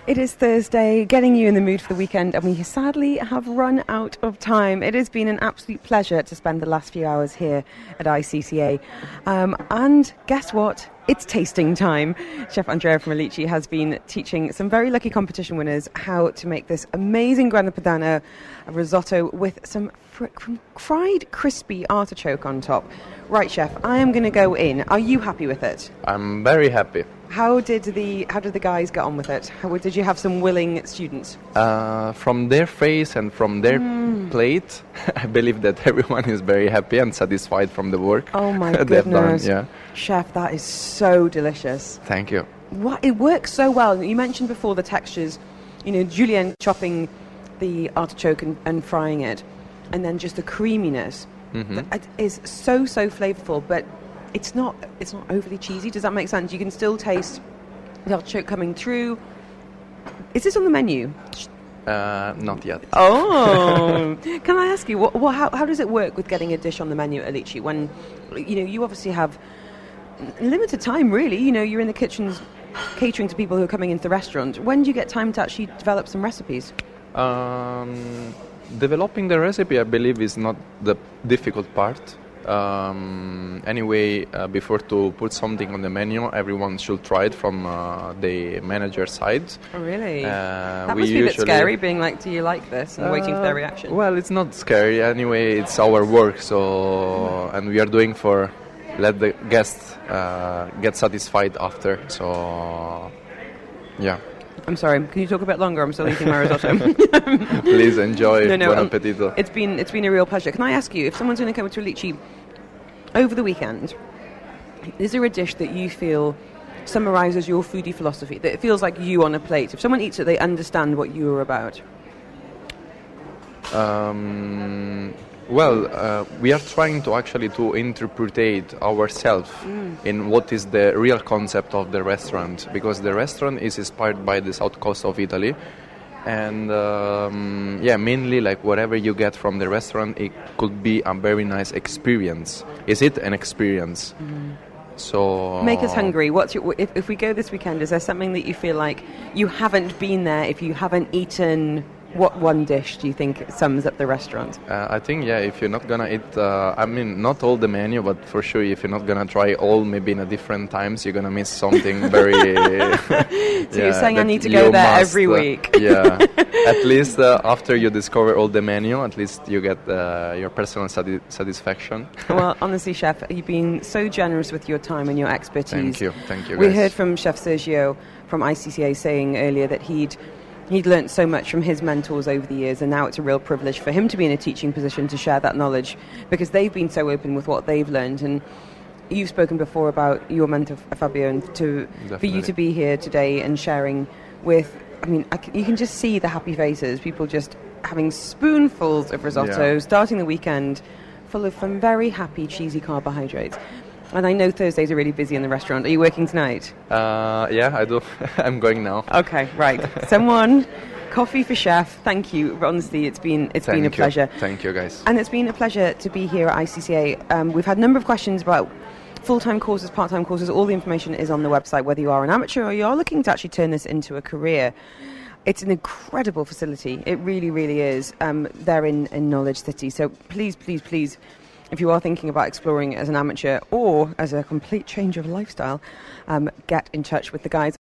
It is Thursday, getting you in the mood for the weekend, and we sadly have run out of time. It has been an absolute pleasure to spend the last few hours here at ICCA. Um, and guess what? It's tasting time. Chef Andrea from Alici has been teaching some very lucky competition winners how to make this amazing grana padano risotto with some fr- fried crispy artichoke on top. Right, chef, I am going to go in. Are you happy with it? I'm very happy. How did the how did the guys get on with it? How, did you have some willing students? Uh, from their face and from their Mm. plate, I believe that everyone is very happy and satisfied from the work Oh my done. goodness, Yeah, chef, that is so delicious. thank you. What it works so well. You mentioned before the textures. You know, Julienne chopping the artichoke and, and frying it, and then just the creaminess Mhm. is so so flavorful, but it's not it's not overly cheesy. Does that make sense? You can still taste the artichoke coming through. Is this on the menu? Uh, not yet. Oh, can I ask you what, what how, how does it work with getting a dish on the menu at Alici when you know you obviously have limited time really you know you're in the kitchens catering to people who are coming into the restaurant when do you get time to actually develop some recipes Um, developing the recipe, I believe, is not the difficult part. Um, anyway, uh, before to put something on the menu, everyone should try it from uh, the manager side. oh really Uh, that must be a bit scary being like do you like this and waiting for their Uh, reaction Well, it's not scary. Anyway, it's our work. So, and we are doing for let the guests uh, get satisfied after. So, yeah. I'm sorry can you talk a bit longer I'm still eating my risotto Please enjoy. No, no, Buon um, appetito. It's been it's been a real pleasure. Can I ask you if someone's going to come to Alici over the weekend? Is there a dish that you feel summarizes your foodie philosophy? That it feels like you on a plate. If someone eats it, they understand what you are about. Um, well, uh, we are trying to actually to interpretate ourselves Mm. in what is the real concept of the restaurant because the restaurant is inspired by the south coast of Italy. And um, yeah, mainly like whatever you get from the restaurant, it could be a very nice experience. Is it an experience? So Mm. Make us hungry. What's your, if, if we go this weekend, is there something that you feel like you haven't been there? If you haven't eaten, what one dish do you think sums up the restaurant? Uh, I think yeah, if you're not gonna eat, uh, I mean, not all the menu, but for sure, if you're not gonna try all, maybe in a different times, you're gonna miss something very. So you're saying I need to go there must, every uh, week. yeah, at least uh, after you discover all the menu, at least you get uh, your personal sati- satisfaction. well, honestly, Chef, you've been so generous with your time and your expertise. Thank you, thank you. We heard from Chef Sergio from ICCA saying earlier that he'd he'd learnt so much from his mentors over the years, and now it's a real privilege for him to be in a teaching position to share that knowledge because they've been so open with what they've learned. And you've spoken before about your mentor Fabio, and to for you to be here today and sharing with. I mean, I c you can just see the happy faces. People just having spoonfuls of risotto, Yeah. starting the weekend full of some very happy cheesy carbohydrates. And I know Thursdays are really busy in the restaurant. Are you working tonight? Uh, yeah, I do. I'm going now. Okay, right. Someone, coffee for chef. Thank you. Honestly, it's been it's Thank been a you. pleasure. Thank you, guys. And it's been a pleasure to be here at ICCA. Um, we've had a number of questions about full-time courses, part-time courses. All the information is on the website, whether you are an amateur or you are looking to actually turn this into a career. It's an incredible facility. It really, really is. Um, they're in, in Knowledge City. So please, please, please, if you are thinking about exploring as an amateur or as a complete change of lifestyle, um, get in touch with the guys.